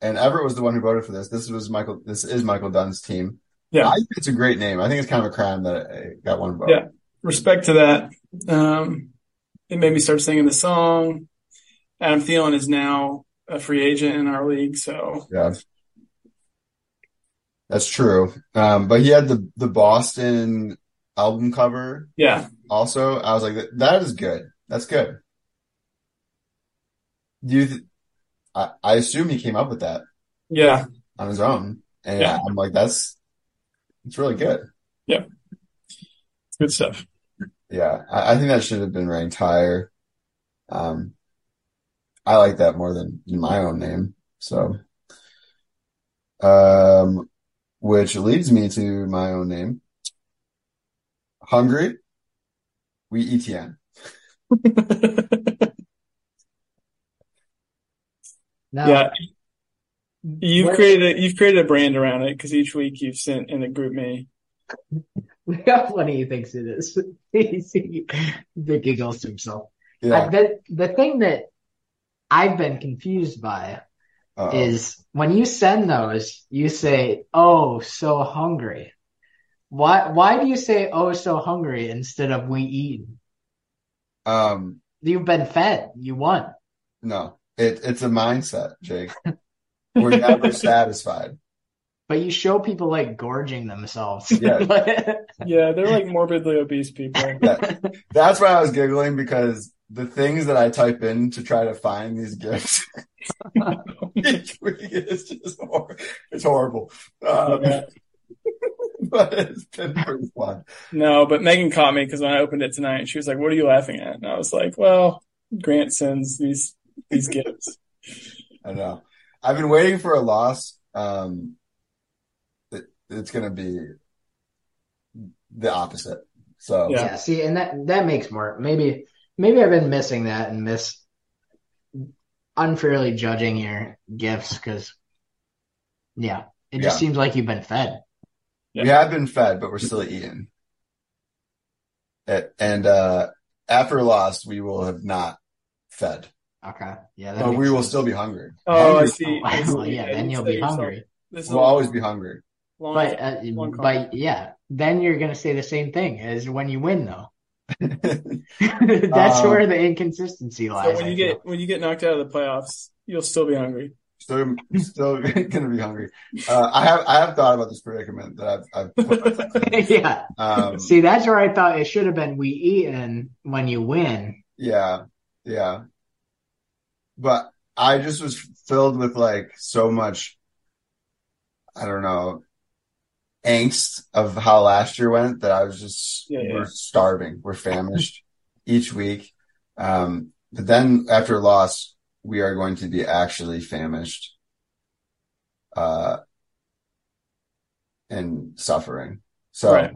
Speaker 2: And Everett was the one who voted for this. This was Michael, this is Michael Dunn's team.
Speaker 4: Yeah.
Speaker 2: I think it's a great name. I think it's kind of a crime that it got one vote.
Speaker 4: Yeah. Respect to that. Um, it made me start singing the song. Adam Thielen is now a free agent in our league, so
Speaker 2: Yeah. That's true. Um, but he had the, the Boston album cover
Speaker 4: yeah,
Speaker 2: also. I was like, that, is good. That's good. Do you, th- I, I assume he came up with that
Speaker 4: yeah,
Speaker 2: on his own. And
Speaker 4: Yeah.
Speaker 2: I'm like, that's, it's really good.
Speaker 4: it's good stuff.
Speaker 2: Yeah. I, I think that should have been ranked higher. Um, I like that more than my own name. So, um, which leads me to my own name. Hungry. We ETN.
Speaker 3: Now,
Speaker 4: Yeah, You've created a, you've created a brand around it because each week you've sent in the group me.
Speaker 3: How funny he thinks it is. he giggles to himself.
Speaker 2: Yeah.
Speaker 3: I, the the thing that I've been confused by
Speaker 2: Uh-oh.
Speaker 3: is when you send those, you say, "Oh, so hungry." Why why do you say "Oh, so hungry" instead of "We eat"?
Speaker 2: Um,
Speaker 3: You've been fed. You won.
Speaker 2: no, it, it's a mindset, Jake. We're never satisfied.
Speaker 3: But you show people like gorging themselves.
Speaker 2: Yeah.
Speaker 4: Yeah, they're like morbidly obese people.
Speaker 2: That, that's why I was giggling because the things that I type in to try to find these gifts each week is just hor- it's horrible. Um,
Speaker 4: Yeah.
Speaker 2: but it's been pretty fun.
Speaker 4: No, but Megan caught me because when I opened it tonight, she was like, "What are you laughing at?" And I was like, "Well, Grant sends these these gifts."
Speaker 2: I know. I've been waiting for a loss. Um, it, it's going to be the opposite. So
Speaker 4: Yeah.
Speaker 3: Yeah, see, and that that makes more maybe maybe I've been missing that and miss unfairly judging your gifts because yeah, it just
Speaker 2: Yeah.
Speaker 3: seems like you've been fed. Yeah.
Speaker 2: we have been fed, but we're still eating. And uh, after a loss, we will have not fed,
Speaker 3: Okay, yeah, that
Speaker 2: but
Speaker 3: makes
Speaker 2: we will still be hungry.
Speaker 4: Oh, I
Speaker 2: Hungry.
Speaker 4: see. I
Speaker 3: Well,
Speaker 4: see.
Speaker 3: yeah,
Speaker 4: Yeah,
Speaker 3: then
Speaker 4: you
Speaker 3: you'll be hungry.
Speaker 2: We'll always be hungry.
Speaker 4: Long-
Speaker 3: But uh,
Speaker 4: long
Speaker 3: but yeah, then you're gonna say the same thing as when you win though. That's
Speaker 2: Um,
Speaker 3: where the inconsistency
Speaker 4: so
Speaker 3: lies.
Speaker 4: when
Speaker 3: I
Speaker 4: you
Speaker 3: feel.
Speaker 4: get when you get knocked out of the playoffs, you'll still be hungry.
Speaker 2: still, still gonna be hungry. Uh, I have, I have thought about this predicament that I've, I've put
Speaker 3: yeah.
Speaker 2: Um,
Speaker 3: See, that's where I thought it should have been we eaten when you win.
Speaker 2: yeah, yeah. But I just was filled with like so much, I don't know, angst of how last year went that I was just,
Speaker 4: Yeah, yeah.
Speaker 2: we're starving. We're famished each week. Um, but then after a loss, we are going to be actually famished, uh, and suffering. So,
Speaker 4: Right.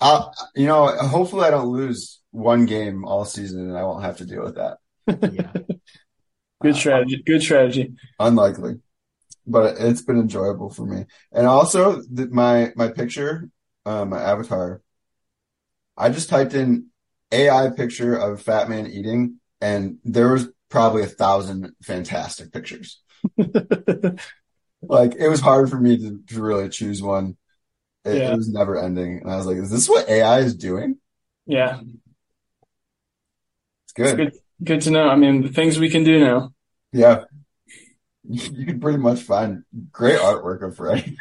Speaker 2: I'll, you know, hopefully I don't lose one game all season and I won't have to deal with that.
Speaker 3: Yeah.
Speaker 4: Good strategy. Good strategy.
Speaker 2: Unlikely, but it's been enjoyable for me. And also the, my, my picture, uh, my avatar, I just typed in AI picture of fat man eating and there was probably a thousand fantastic pictures. Like it was hard for me to, to really choose one. It,
Speaker 4: Yeah.
Speaker 2: it was never ending. And I was like, is this what AI is doing?
Speaker 4: yeah,
Speaker 2: It's
Speaker 4: it's
Speaker 2: good.
Speaker 4: good. Good to know. I mean, the things we can do now.
Speaker 2: Yeah. You can pretty much find great artwork of Ray.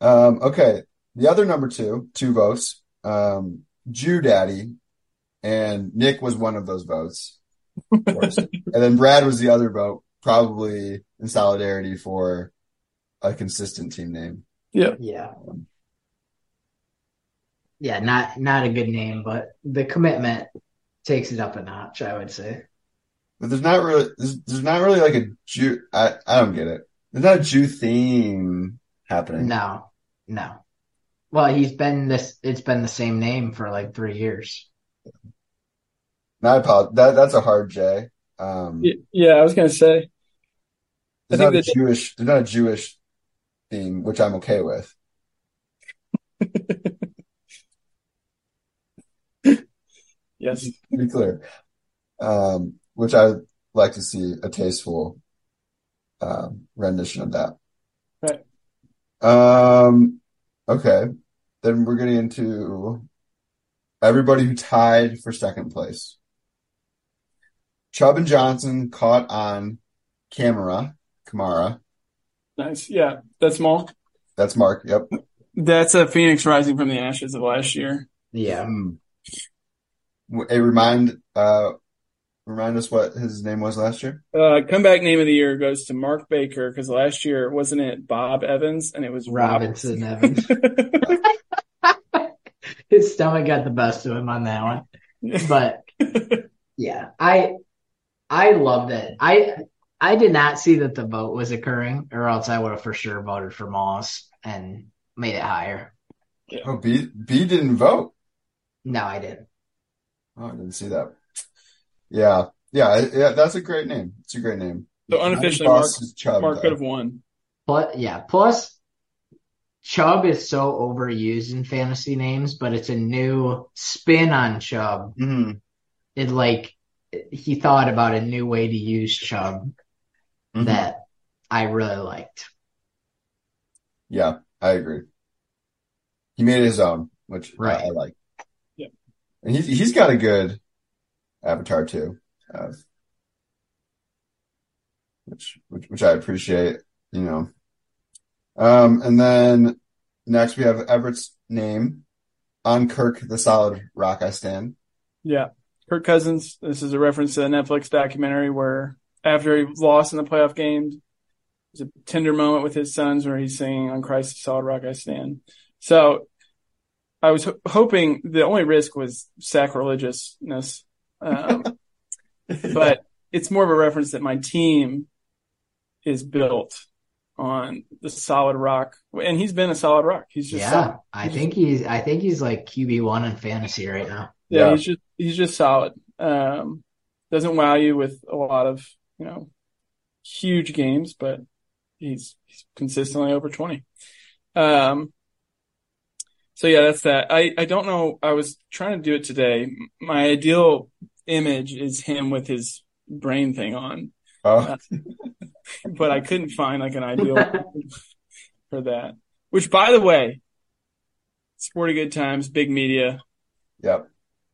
Speaker 2: Um, okay. The other number two, two votes, um, Jew Daddy, and Nick was one of those votes. Of and then Brad was the other vote, probably in solidarity for a consistent team name.
Speaker 3: Yeah. Yeah. Yeah, not not a good name, but the commitment takes it up a notch, I would say.
Speaker 2: But there's not really, there's, there's not really like a Jew, I, I don't get it. There's not a Jew theme happening.
Speaker 3: No, no. Well, he's been this. It's been the same name for like three years.
Speaker 2: Not apologize. That, that's a hard J. Um,
Speaker 4: Y- Yeah, I was gonna say.
Speaker 2: There's
Speaker 4: I
Speaker 2: not
Speaker 4: think
Speaker 2: a Jewish, there's not a Jewish theme, which I'm okay with.
Speaker 4: Yes.
Speaker 2: To be clear, um, which I would like to see a tasteful um, rendition of that.
Speaker 4: Right.
Speaker 2: Um, okay, then we're getting into everybody who tied for second place. Chubb and Johnson caught on camera, Kamara.
Speaker 4: Nice. Yeah, that's Mark.
Speaker 2: That's Mark. Yep.
Speaker 4: That's a phoenix rising from the ashes of last year.
Speaker 3: Yeah.
Speaker 2: Mm. Hey, remind uh remind us what his name was last year.
Speaker 4: Uh, comeback name of the year goes to Mark Baker because last year wasn't it Bob Evans and it was
Speaker 3: Robinson Evans. His stomach got the best of him on that one. But yeah, I I love that. I I did not see that the vote was occurring, or else I would have for sure voted for Moss and made it higher.
Speaker 2: Oh, B B didn't vote.
Speaker 3: No, I didn't.
Speaker 2: Oh, I didn't see that. Yeah, yeah, yeah. That's a great name. It's a great name.
Speaker 4: So unofficially, Mark,
Speaker 2: Chubb,
Speaker 4: Mark could have won.
Speaker 3: But yeah, plus Chubb is so overused in fantasy names, but it's a new spin on Chubb.
Speaker 2: Mhm.
Speaker 3: It like he thought about a new way to use Chubb
Speaker 2: Mhm.
Speaker 3: that I really liked.
Speaker 2: Yeah, I agree. He made it his own, which
Speaker 3: Right.
Speaker 2: I, like.
Speaker 4: Yeah,
Speaker 2: And he's he's got a good avatar too, uh, which which which I appreciate. You know. Um, and then next we have Everett's name on Kirk, the solid rock I stand.
Speaker 4: Yeah. Kirk Cousins, this is a reference to the Netflix documentary where after he lost in the playoff games, there's a tender moment with his sons where he's singing on Christ the solid rock I stand. So I was ho- hoping the only risk was sacrilegiousness. Um, but it's more of a reference that my team is built on the solid rock. And he's been a solid rock. He's just
Speaker 3: Yeah,
Speaker 4: solid.
Speaker 3: I think he's I think he's like QB one in fantasy right now.
Speaker 4: Yeah,
Speaker 2: Yeah.
Speaker 4: he's just he's just solid. Um, doesn't wow you with a lot of you know huge games, but he's he's consistently over twenty. Um, so yeah, that's that. I I don't know. I was trying to do it today. My ideal image is him with his brain thing on,
Speaker 2: Oh,
Speaker 4: but I couldn't find like an ideal for that. Which, by the way, Sporty Good Times, big media.
Speaker 2: yep.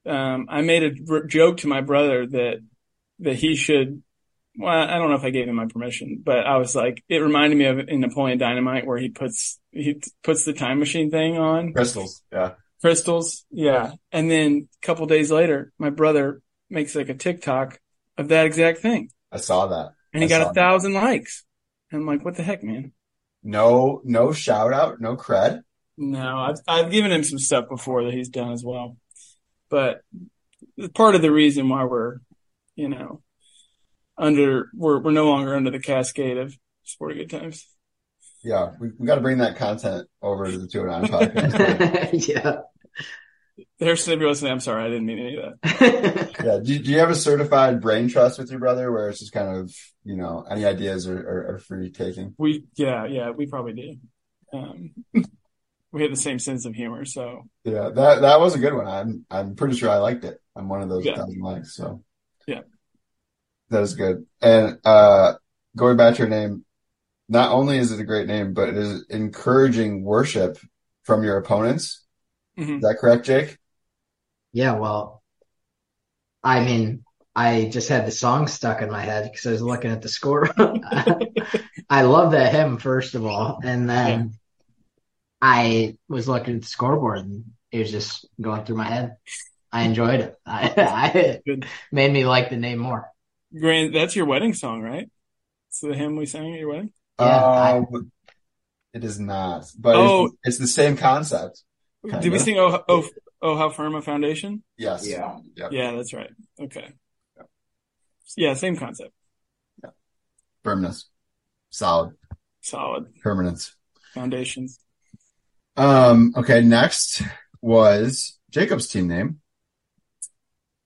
Speaker 4: um, I made a r- joke to my brother that that he should. Well, I don't know if I gave him my permission, but I was like, it reminded me of in Napoleon Dynamite where he puts he puts the time machine thing on
Speaker 2: Crystals. Yeah.
Speaker 4: crystals, yeah, and then a couple days later, my brother makes like a TikTok of that exact thing,
Speaker 2: I saw that.
Speaker 4: and he
Speaker 2: I
Speaker 4: got a
Speaker 2: that.
Speaker 4: thousand likes. And I'm like, what the heck, man?
Speaker 2: No, no shout out, no cred.
Speaker 4: No, I've I've given him some stuff before that he's done as well, but part of the reason why we're, you know, under we're we're no longer under the cascade of Sporty Good Times.
Speaker 2: Yeah, we, we got to bring that content over to the Two and Nine podcast.
Speaker 3: yeah.
Speaker 4: There's somebody listening. I'm sorry, I didn't mean any of that.
Speaker 2: yeah. Do, do you have a certified brain trust with your brother, where it's just kind of you know any ideas are, are, are free taking?
Speaker 4: We yeah yeah we probably do. Um, we have the same sense of humor, so
Speaker 2: Yeah, that that was a good one. I'm I'm pretty sure I liked it. I'm one of those
Speaker 4: Yeah.
Speaker 2: thousand likes, so
Speaker 4: Yeah.
Speaker 2: That is good. And uh, going back to your name, not only is it a great name, but it is encouraging worship from your opponents.
Speaker 4: mhm.
Speaker 2: Is that correct, Jake?
Speaker 3: Yeah, well, I mean, I just had the song stuck in my head because I was looking at the score. I love that hymn, first of all. And then I was looking at the scoreboard and it was just going through my head. I enjoyed it. I, I
Speaker 4: Good.
Speaker 3: made me like the name more.
Speaker 4: Grant, that's your wedding song, right? It's the hymn we sang at your wedding.
Speaker 3: Yeah, I-
Speaker 2: um, it is not, but
Speaker 4: Oh.
Speaker 2: it's, it's the same concept.
Speaker 4: Did we sing "Oh Oh Oh How Firm a Foundation"?
Speaker 2: Yes.
Speaker 3: Yeah.
Speaker 2: Yep.
Speaker 4: Yeah, that's right. Okay. Yeah, same concept. Yeah.
Speaker 2: Firmness, solid,
Speaker 4: Solid
Speaker 2: permanence.
Speaker 4: foundations.
Speaker 2: Um, okay, next was Jacob's team name.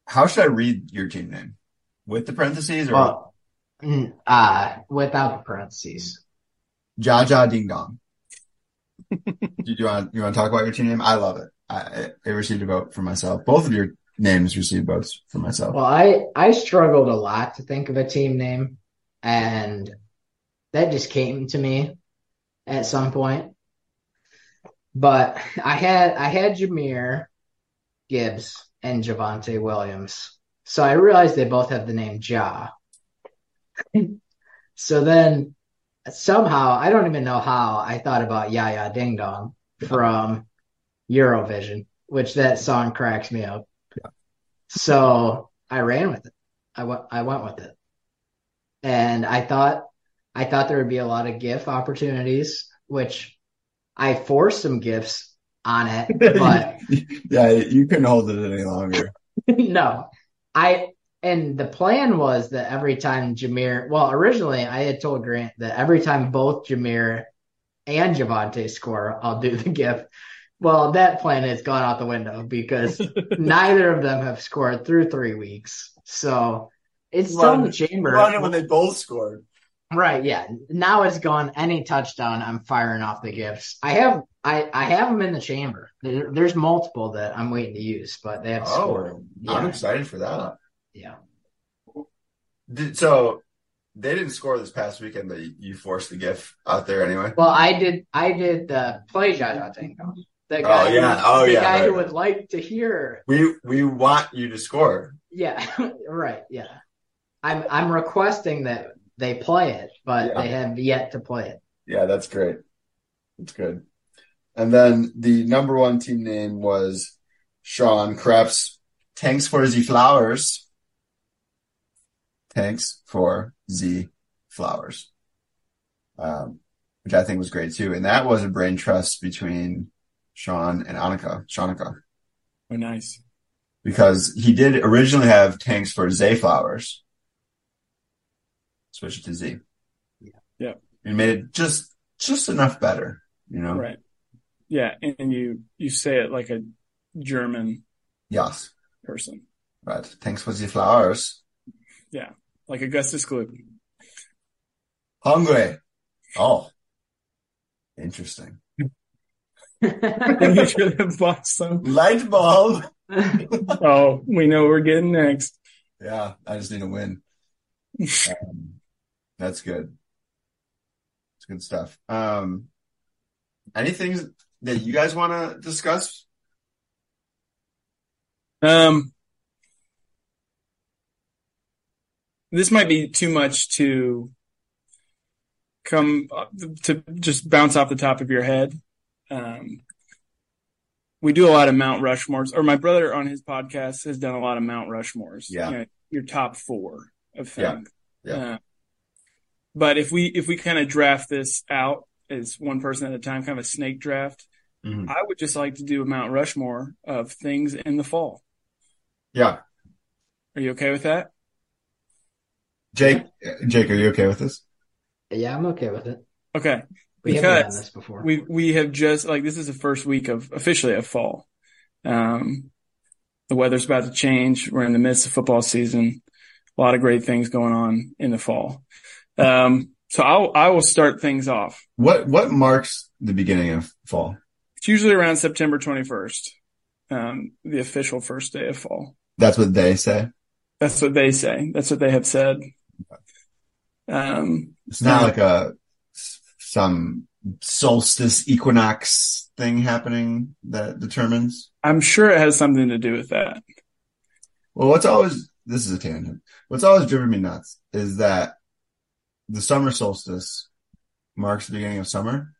Speaker 2: How should I read your team name? With the parentheses or
Speaker 3: Well, mm, uh, without the parentheses.
Speaker 2: Jaja Ding Dong? do you want you want to talk about your team name? I love it. I, I received a vote for myself. Both of your names received votes for myself.
Speaker 3: Well, I I struggled a lot to think of a team name, and that just came to me at some point. But I had I had Jahmyr Gibbs and Javonte Williams, so I realized they both have the name Ja. so then somehow I don't even know how I thought about Yaya Ding Dong from Eurovision, which that song cracks me up. So I ran with it. I went I went with it. And I thought I thought there would be a lot of GIF opportunities, which I forced some GIFs on it, but
Speaker 2: yeah, you couldn't hold it any longer.
Speaker 3: no. I and the plan was that every time Jahmyr well, originally I had told Grant that every time both Jahmyr and Javonte score, I'll do the GIF. Well, that plan has gone out the window because neither of them have scored through three weeks. So it's still in the chamber.
Speaker 2: when they both scored.
Speaker 3: Right, yeah. Now it's gone. Any touchdown, I'm firing off the gifts. I have, I, I have them in the chamber. There, there's multiple that I'm waiting to use, but they have
Speaker 2: Oh,
Speaker 3: scored.
Speaker 2: I'm excited for that.
Speaker 3: yeah.
Speaker 2: Did, so they didn't score this past weekend, but you forced the gift out there anyway.
Speaker 3: Well, I did, I did the play Jaja Tango. The oh, guy,
Speaker 2: yeah.
Speaker 3: who,
Speaker 2: Oh,
Speaker 3: the
Speaker 2: yeah,
Speaker 3: guy who would like to hear.
Speaker 2: We we want you to score.
Speaker 3: Yeah, right, yeah. I'm, I'm requesting that they play it, but
Speaker 2: Yeah.
Speaker 3: they have yet to play it.
Speaker 2: Yeah, that's great. That's good. And then the number one team name was Sean Krebs. Thanks for the flowers. Thanks for the flowers. Um, which I think was great too. And that was a brain trust between Sean and Annika, Shanika,
Speaker 4: Oh, nice.
Speaker 2: because he did originally have tanks for Zay flowers. Switch it to Z.
Speaker 3: Yeah.
Speaker 4: Yeah.
Speaker 2: He made it just, just enough better, you know?
Speaker 4: Right. Yeah. And, and you, you say it like a German
Speaker 2: Yes.
Speaker 4: person,
Speaker 2: Right. Thanks for the flowers.
Speaker 4: Yeah, like Augustus Gloop.
Speaker 2: Hungry. Oh. Interesting.
Speaker 4: And you should have bought some.
Speaker 2: Light bulb.
Speaker 4: Oh, we know what we're getting next.
Speaker 2: Yeah, I just need a win. Um, that's good. It's good stuff. Um, anything that you guys want to discuss?
Speaker 4: Um, this might be too much to come to just bounce off the top of your head. Um, we do a lot of Mount Rushmores, or my brother on his podcast has done a lot of Mount Rushmores.
Speaker 2: Yeah.
Speaker 4: You know, your top four of
Speaker 2: Yeah.
Speaker 4: things.
Speaker 2: Yeah.
Speaker 4: Uh, but if we if we kind of draft this out as one person at a time, kind of a snake draft,
Speaker 2: Mhm.
Speaker 4: I would just like to do a Mount Rushmore of things in the fall.
Speaker 2: Yeah.
Speaker 4: Are you okay with that?
Speaker 2: Jake, Jake, are you okay with this?
Speaker 3: yeah, I'm okay with it.
Speaker 4: Okay.
Speaker 3: We haven't done
Speaker 4: Because
Speaker 3: this before.
Speaker 4: We we have just like this is the first week of officially of fall. Um, the weather's about to change. We're in the midst of football season. A lot of great things going on in the fall. Um, so I'll I will start things off.
Speaker 2: What, what marks the beginning of fall?
Speaker 4: It's usually around September 21st, um, the official first day of fall.
Speaker 2: That's what they say.
Speaker 4: That's what they say. That's what they have said. Um,
Speaker 2: It's not like a, some solstice equinox thing happening that determines.
Speaker 4: I'm sure it has something to do with that.
Speaker 2: Well, what's always, this is a tangent. What's always driven me nuts is that the summer solstice marks the beginning of summer.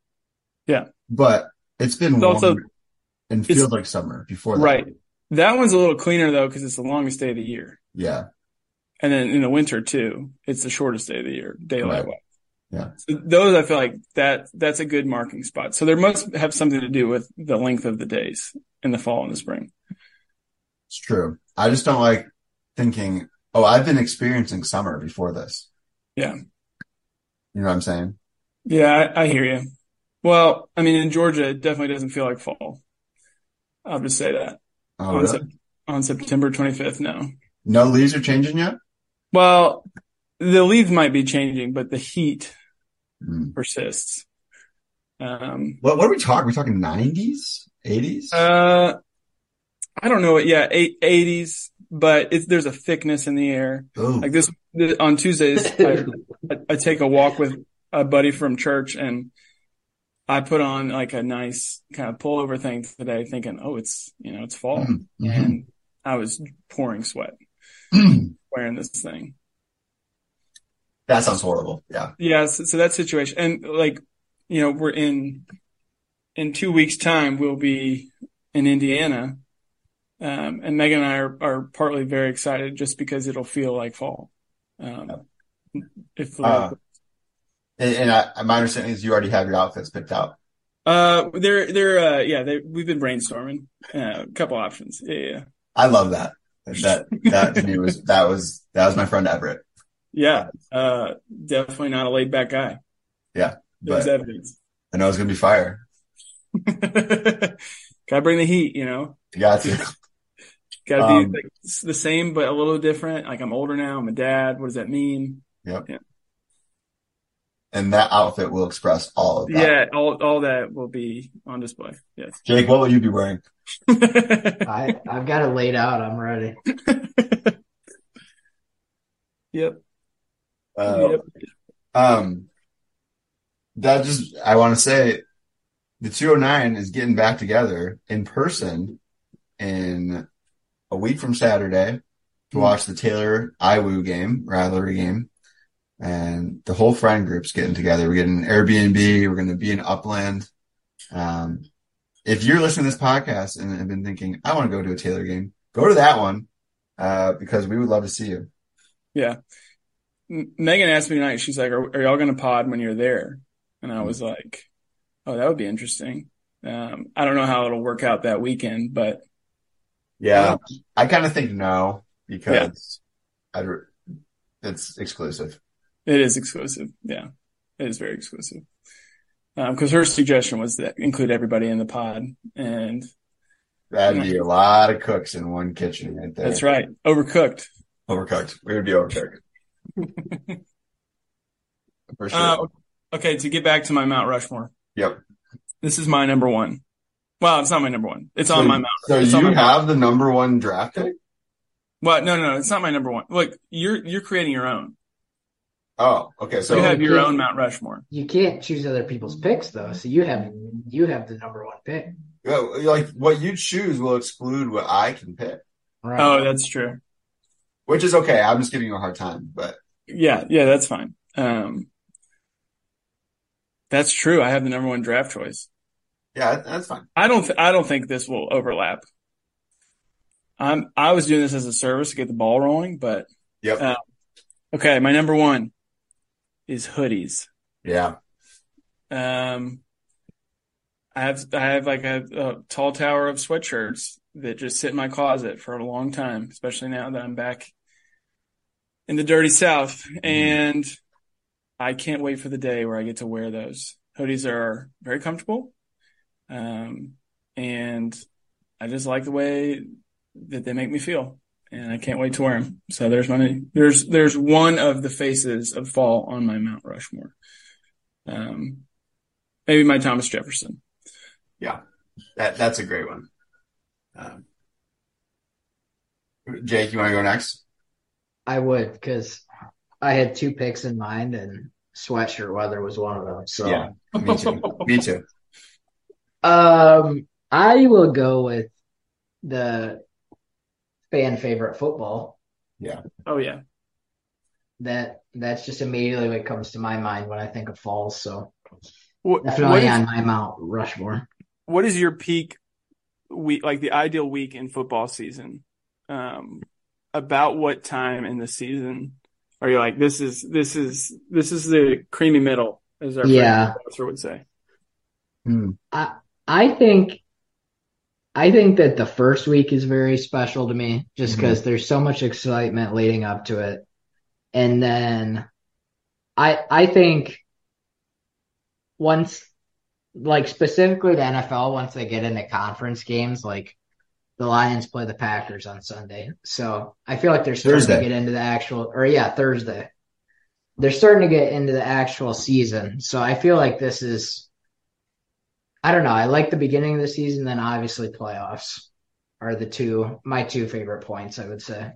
Speaker 4: Yeah.
Speaker 2: But it's been
Speaker 4: It's
Speaker 2: warm
Speaker 4: also-
Speaker 2: and feels like summer before that.
Speaker 4: Right. That one's a little cleaner though, because it's the longest day of the year.
Speaker 2: Yeah.
Speaker 4: And then in the winter too, it's the shortest day of the year, daylight
Speaker 2: Right.
Speaker 4: wise.
Speaker 2: Yeah.
Speaker 4: So those I feel like that that's a good marking spot. So there must have something to do with the length of the days in the fall and the spring.
Speaker 2: It's true. I just don't like thinking, oh, I've been experiencing summer before this.
Speaker 4: Yeah.
Speaker 2: You know what I'm saying?
Speaker 4: Yeah, I, I hear you. Well, I mean, in Georgia, it definitely doesn't feel like fall. I'll just say that
Speaker 2: Oh,
Speaker 4: on,
Speaker 2: really?
Speaker 4: Sep- on September 25th. No.
Speaker 2: No leaves are changing yet?
Speaker 4: Well, the leaves might be changing, but the heat
Speaker 2: Hmm.
Speaker 4: persists. Um,
Speaker 2: What, what are we talking? We're talking 90s? 80s?
Speaker 4: uh, I don't know. Yeah, eight, 80s, but it's, there's a thickness in the air.
Speaker 2: oh,
Speaker 4: Like this, th- on Tuesdays, I, I- take a walk with a buddy from church and I put on like a nice kind of pullover thing today thinking, oh, it's, you know, it's fall.
Speaker 2: Mhm.
Speaker 4: And I was pouring sweat wearing this thing.
Speaker 2: that sounds horrible. Yeah.
Speaker 4: Yeah. So, so that situation and like, you know, we're in, in two weeks time, we'll be in Indiana. Um, and Megan and I are, are partly very excited just because it'll feel like fall. Um, if the
Speaker 2: Uh, And, and I, my understanding is you already have your outfits picked out.
Speaker 4: Uh, they're they're uh yeah they we've been brainstorming uh, a couple options yeah yeah
Speaker 2: I love that. That, that to me was, that was, that was my friend Everett.
Speaker 4: yeah uh definitely not a laid back guy
Speaker 2: Yeah,
Speaker 4: there's
Speaker 2: but-
Speaker 4: evidence
Speaker 2: I know it's going to be fire.
Speaker 4: gotta bring the heat you know
Speaker 2: You got to.
Speaker 4: Gotta
Speaker 2: Um,
Speaker 4: be like, the same but a little different like I'm older now I'm a dad what does that mean
Speaker 2: Yep.
Speaker 4: Yeah.
Speaker 2: and that outfit will express all of that.
Speaker 4: Yeah, all all that will be on display. Yes.
Speaker 2: Jake, what will you be wearing?
Speaker 3: I I've got it laid out. I'm ready.
Speaker 4: yep.
Speaker 2: Uh,
Speaker 4: Yep.
Speaker 2: Um, that just, I want to say the 209 is getting back together in person in a week from Saturday to
Speaker 4: Mhm.
Speaker 2: watch the Taylor IWU game, rivalry game. And the whole friend group's getting together. We're getting an Airbnb. We're going to be in Upland. Um, if you're listening to this podcast and have been thinking, I want to go to a Taylor game, go to that one, uh, because we would love to see you.
Speaker 4: Yeah. M- Megan asked me tonight, she's like, are, are y'all going to pod when you're there? And I was like, oh, that would be interesting. Um, I don't know how it'll work out that weekend, but
Speaker 2: Yeah, I kind of think no because I, it's exclusive.
Speaker 4: it is exclusive. Yeah. It is very exclusive. Um, cause her suggestion was that include everybody in the pod. And
Speaker 2: That'd be a lot of cooks in one kitchen right there.
Speaker 4: that's right. Overcooked.
Speaker 2: Overcooked. We would be overcooked. For sure.
Speaker 4: Uh, okay. To get back to my Mount Rushmore,
Speaker 2: yep.
Speaker 4: this is my number one. Well, it's not my number one. It's
Speaker 2: So,
Speaker 4: on my Mount.
Speaker 2: so
Speaker 4: it's
Speaker 2: you
Speaker 4: on my
Speaker 2: have the number one draft pick?
Speaker 4: Well, no, no, no, it's not my number one. Look, you're you're creating your own.
Speaker 2: Oh, okay. So
Speaker 4: you have your
Speaker 3: yeah.
Speaker 4: own Mount Rushmore.
Speaker 3: You can't choose other people's picks though, so you have you have the number one pick.
Speaker 2: yeah, like what you choose will exclude what I can pick,
Speaker 3: Right.
Speaker 4: Oh, that's true.
Speaker 2: which is okay. I'm just giving you a hard time, but
Speaker 4: Yeah, yeah, that's fine. Um, that's true. I have the number one draft choice.
Speaker 2: Yeah, that's fine.
Speaker 4: I don't. Th- I don't think this will overlap. I'm. I was doing this as a service to get the ball rolling, but
Speaker 2: Yep.
Speaker 4: Uh, okay. My number one is hoodies.
Speaker 2: yeah.
Speaker 4: Um, I have I have like a, a tall tower of sweatshirts that just sit in my closet for a long time, especially now that I'm back in the dirty South, and I can't wait for the day where I get to wear those. Hoodies are very comfortable, um, and I just like the way that they make me feel, and I can't wait to wear them. So there's my there's there's one of the faces of fall on my Mount Rushmore. Um, maybe my Thomas Jefferson.
Speaker 2: Yeah, that that's a great one. Um, Jake, you want to go next?
Speaker 3: I would because I had two picks in mind, and sweatshirt weather was one of them. So,
Speaker 2: Yeah. Me too. Me too.
Speaker 3: Um, I will go with the fan favorite football. Yeah.
Speaker 4: Oh yeah.
Speaker 3: That that's just immediately what comes to my mind when I think of falls. So
Speaker 4: What,
Speaker 3: definitely
Speaker 4: what is,
Speaker 3: on my Mount Rushmore.
Speaker 4: what is your peak week, like the ideal week in football season? Um, about what time in the season are you like, this is, this is, this is the creamy middle, as our
Speaker 3: Yeah.
Speaker 4: professor would say.
Speaker 2: Hmm.
Speaker 3: I I think I think that the first week is very special to me just
Speaker 2: Mhm.
Speaker 3: because there's so much excitement leading up to it. And then I I think once like specifically the NFL once they get into conference games like the Lions play the Packers on Sunday. So I feel like they're starting
Speaker 2: Thursday.
Speaker 3: to get into the actual or yeah, Thursday. They're starting to get into the actual season. So I feel like this is I don't know. I like the beginning of the season, then obviously playoffs are the two my two favorite points, I would say.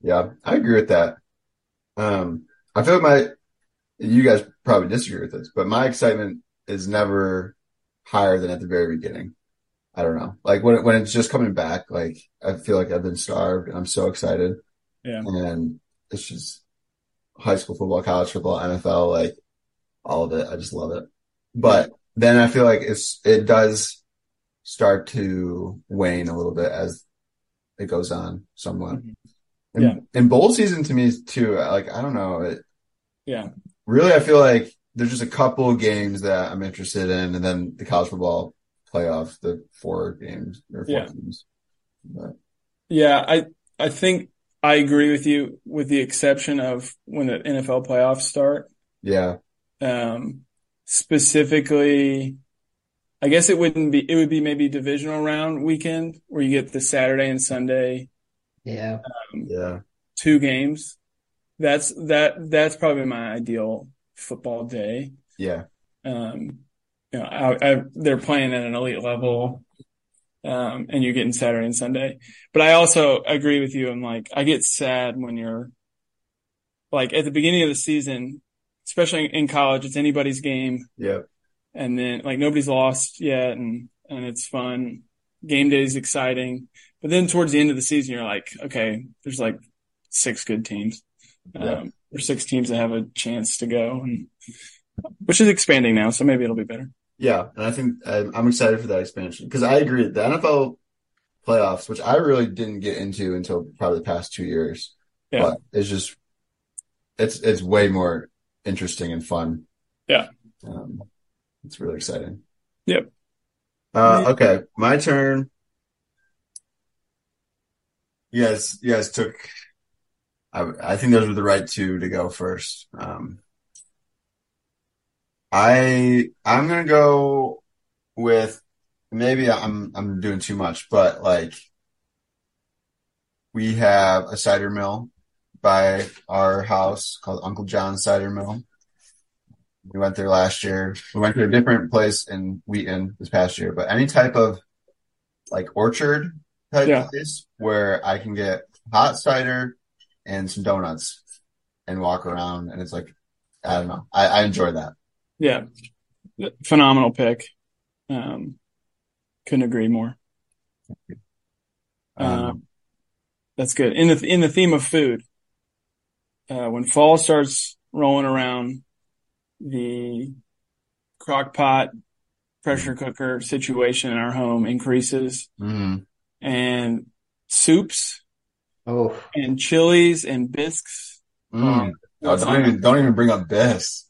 Speaker 2: Yeah, I agree with that. Um, I feel like my, you guys probably disagree with this, but my excitement is never higher than at the very beginning. I don't know. Like when when it's just coming back, like I feel like I've been starved and I'm so excited.
Speaker 4: Yeah.
Speaker 2: And it's just high school football, college football, NFL, like all of it. I just love it. But then I feel like it's, it does start to wane a little bit as it goes on somewhat.
Speaker 4: Mhm.
Speaker 2: And,
Speaker 4: Yeah.
Speaker 2: and bowl season to me too, like, I don't know. It
Speaker 4: Yeah.
Speaker 2: really, I feel like there's just a couple of games that I'm interested in and then the college football playoff, the four games or four
Speaker 4: Yeah.
Speaker 2: games. But
Speaker 4: Yeah. I, I think I agree with you with the exception of when the NFL playoffs start.
Speaker 2: yeah.
Speaker 4: Um, specifically, I guess it wouldn't be, it would be maybe divisional round weekend where you get the Saturday and Sunday,
Speaker 3: Yeah.
Speaker 2: Yeah.
Speaker 4: two games. that's that that's probably my ideal football day.
Speaker 2: Yeah.
Speaker 4: Um, you know, I, I, they're playing at an elite level, um, and you're getting Saturday and Sunday. But I also agree with you. I'm like, I get sad when you're like at the beginning of the season, especially in college, it's anybody's game.
Speaker 2: Yep.
Speaker 4: And then like nobody's lost yet and, and it's fun. Game day is exciting. But then towards the end of the season, you're like, okay, there's like six good teams,
Speaker 2: Yeah.
Speaker 4: um, or six teams that have a chance to go and which is expanding now. So maybe it'll be better.
Speaker 2: Yeah, and I think I'm I'm excited for that expansion because I agree the NFL playoffs, which I really didn't get into until probably the past two years,
Speaker 4: Yeah.
Speaker 2: but it's just it's it's way more interesting and fun.
Speaker 4: Yeah.
Speaker 2: um, it's really exciting.
Speaker 4: Yep.
Speaker 2: Uh, okay, my turn. Yes, yes, took. I I think those were the right two to go first. Um, I I'm gonna go with maybe I'm I'm doing too much, but like we have a cider mill by our house called Uncle John's Cider Mill. We went there last year. We went to a different place in Wheaton this past year, but any type of like orchard type
Speaker 4: Yeah.
Speaker 2: place where I can get hot cider and some donuts and walk around and it's like I don't know. I, I enjoy that.
Speaker 4: Yeah. Phenomenal pick. Um, couldn't agree more.
Speaker 2: Um,
Speaker 4: Um, that's good. In the in the theme of food, uh, when fall starts rolling around, the crock pot pressure cooker situation in our home increases,
Speaker 2: mhm.
Speaker 4: and soups
Speaker 3: Oh,
Speaker 4: and chilies and bisques
Speaker 2: Mm. Oh,
Speaker 4: what's
Speaker 2: don't
Speaker 4: on,
Speaker 2: even don't even bring up this.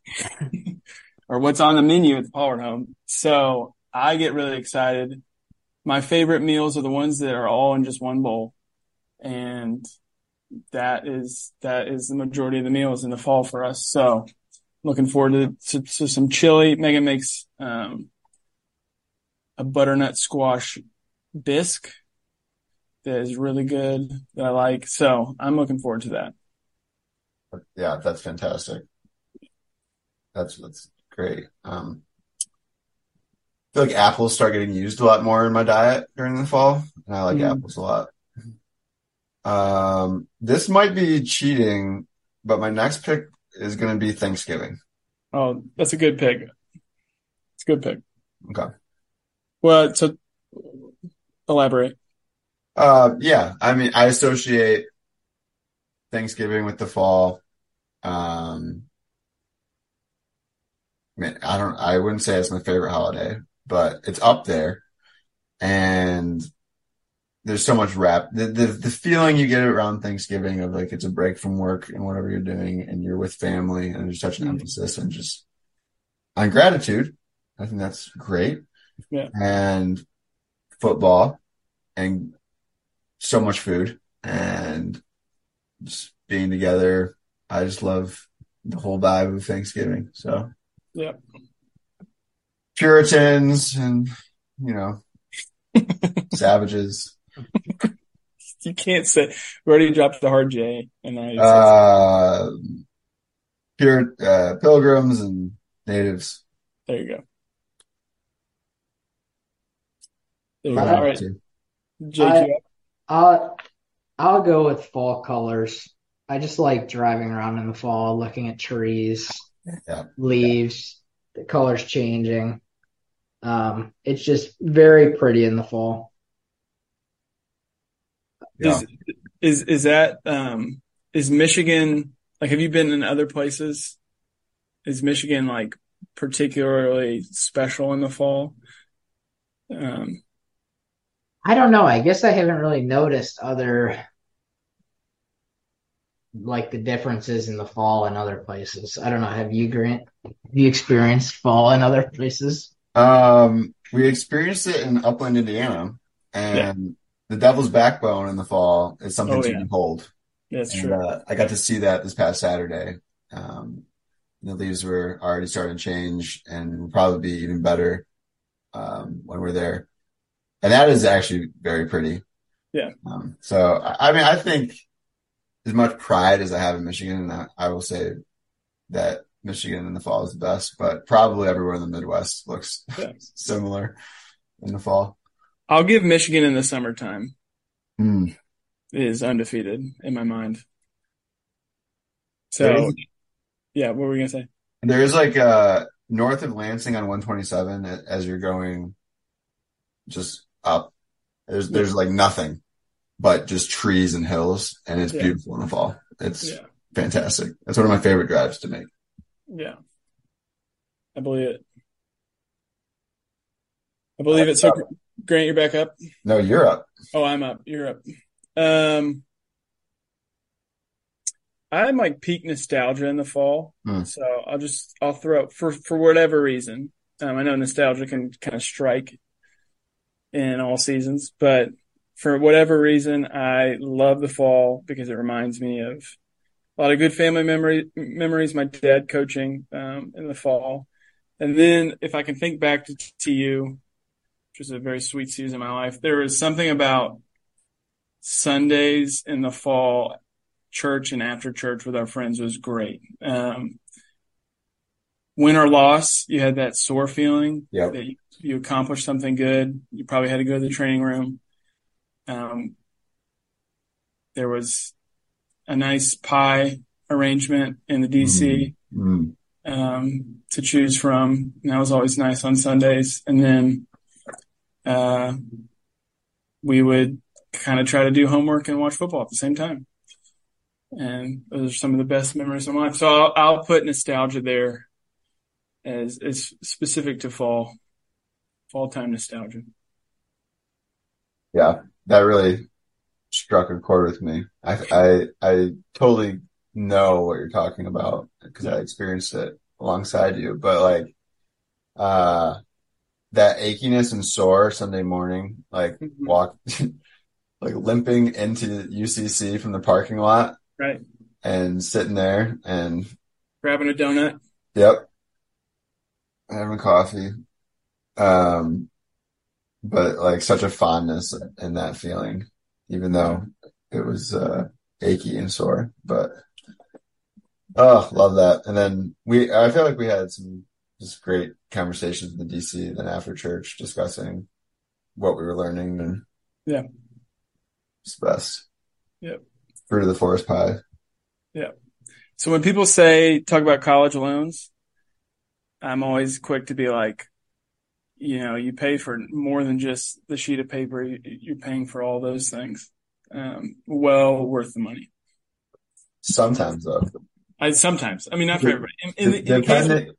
Speaker 4: or what's on the menu at the Pollard home. So I get really excited. My favorite meals are the ones that are all in just one bowl. And that is, that is the majority of the meals in the fall for us. So looking forward to, to, to some chili. Megan makes, um, a butternut squash bisque that is really good that I like. So I'm looking forward to that.
Speaker 2: Yeah, that's fantastic. That's that's great. Um, I feel like apples start getting used a lot more in my diet during the fall, and I like
Speaker 4: Mm.
Speaker 2: apples a lot. Um, this might be cheating, but my next pick is going to be Thanksgiving.
Speaker 4: Oh, that's a good pick. It's a good pick.
Speaker 2: Okay.
Speaker 4: Well, so elaborate.
Speaker 2: Uh, yeah, I mean, I associate Thanksgiving with the fall. Um, man, I don't, I wouldn't say it's my favorite holiday, but it's up there. And there's so much rap. The, the, the feeling you get around Thanksgiving of like it's a break from work and whatever you're doing and you're with family and there's such an
Speaker 4: Mhm.
Speaker 2: emphasis and just on gratitude. I think that's great.
Speaker 4: Yeah.
Speaker 2: And football and so much food and just being together. I just love the whole vibe of Thanksgiving. So
Speaker 4: Yeah.
Speaker 2: Puritans and, you know, savages.
Speaker 4: You can't say we already dropped the hard J and now you say-
Speaker 2: Uh, pure, uh, pilgrims and natives.
Speaker 4: there you go. There you go. All right.
Speaker 2: too.
Speaker 4: Jake,
Speaker 3: I, I'll I'll go with fall colors. I just like driving around in the fall, looking at trees,
Speaker 2: Yeah.
Speaker 3: leaves, the colors changing. Um, it's just very pretty in the fall.
Speaker 2: Yeah.
Speaker 4: Is, is, is that, um, is Michigan, like, have you been in other places? Is Michigan like particularly special in the fall? Um,
Speaker 3: I don't know. I guess I haven't really noticed other like the differences in the fall in other places. I don't know. Have you, Grant? Have you experienced fall in other places?
Speaker 2: Um, we experienced it in Upland, Indiana, and the Devil's Backbone in the fall is something
Speaker 4: Oh,
Speaker 2: to
Speaker 4: yeah.
Speaker 2: behold.
Speaker 4: that's
Speaker 2: And,
Speaker 4: true.
Speaker 2: uh, I got to see that this past Saturday. Um, the leaves were already starting to change and will probably be even better, um, when we're there. And that is actually very pretty.
Speaker 4: Yeah.
Speaker 2: Um, so I mean, I think as much pride as I have in Michigan, and I, I will say that Michigan in the fall is the best, but probably everywhere in the Midwest looks
Speaker 4: Yeah.
Speaker 2: similar in the fall.
Speaker 4: I'll give Michigan in the summertime
Speaker 2: Hmm.
Speaker 4: is undefeated in my mind. So yeah, what were we gonna say?
Speaker 2: There is like uh north of Lansing on 127 as you're going just up. There's there's like nothing but just trees and hills, and it's
Speaker 4: Yeah.
Speaker 2: beautiful in the fall. It's
Speaker 4: Yeah,
Speaker 2: fantastic. That's one of my favorite drives to make.
Speaker 4: yeah. I believe it. I believe it. So Grant, you're back up.
Speaker 2: No, you're up.
Speaker 4: Oh, I'm up. You're up. Um, I'm like peak nostalgia in the fall,
Speaker 2: Hmm.
Speaker 4: so I'll just I'll throw for for whatever reason. Um, I know nostalgia can kind of strike in all seasons, but for whatever reason, I love the fall because it reminds me of a lot of good family memory memories. My dad coaching um, in the fall, and then if I can think back to TU, which was a very sweet season in my life, there was something about Sundays in the fall, church and after church with our friends was great. Um, win or loss, you had that sore feeling
Speaker 2: Yep.
Speaker 4: that you, you accomplished something good. You probably had to go to the training room. Um, there was a nice pie arrangement in the DC
Speaker 2: Mm.
Speaker 4: um, to choose from. And that was always nice on Sundays. And then uh, we would kind of try to do homework and watch football at the same time. And those are some of the best memories of my life. So I'll, I'll put nostalgia there as as specific to fall, fall time nostalgia.
Speaker 2: Yeah, that really struck a chord with me. I I I totally know what you're talking about because I experienced it alongside you. But like, uh, that achiness and sore Sunday morning, like
Speaker 4: Mhm.
Speaker 2: walk, like limping into UCC from the parking lot
Speaker 4: Right.
Speaker 2: and sitting there and
Speaker 4: Grabbing a donut.
Speaker 2: Yep. Having coffee. Um, but like such a fondness in that feeling, even though it was, uh, achy and sore, but, oh, love that. And then we, I feel like we had some just great conversations in the DC then after church discussing what we were learning and
Speaker 4: Yeah.
Speaker 2: it's the best.
Speaker 4: Yep.
Speaker 2: Fruit of the forest pie. Yeah.
Speaker 4: So when people say talk about college loans, I'm always quick to be like, you know, you pay for more than just the sheet of paper. You- You're paying for all those things. Um, well worth the money.
Speaker 2: Sometimes though.
Speaker 4: I sometimes, I mean, not for everybody. In, in, the, in the case
Speaker 2: Depending,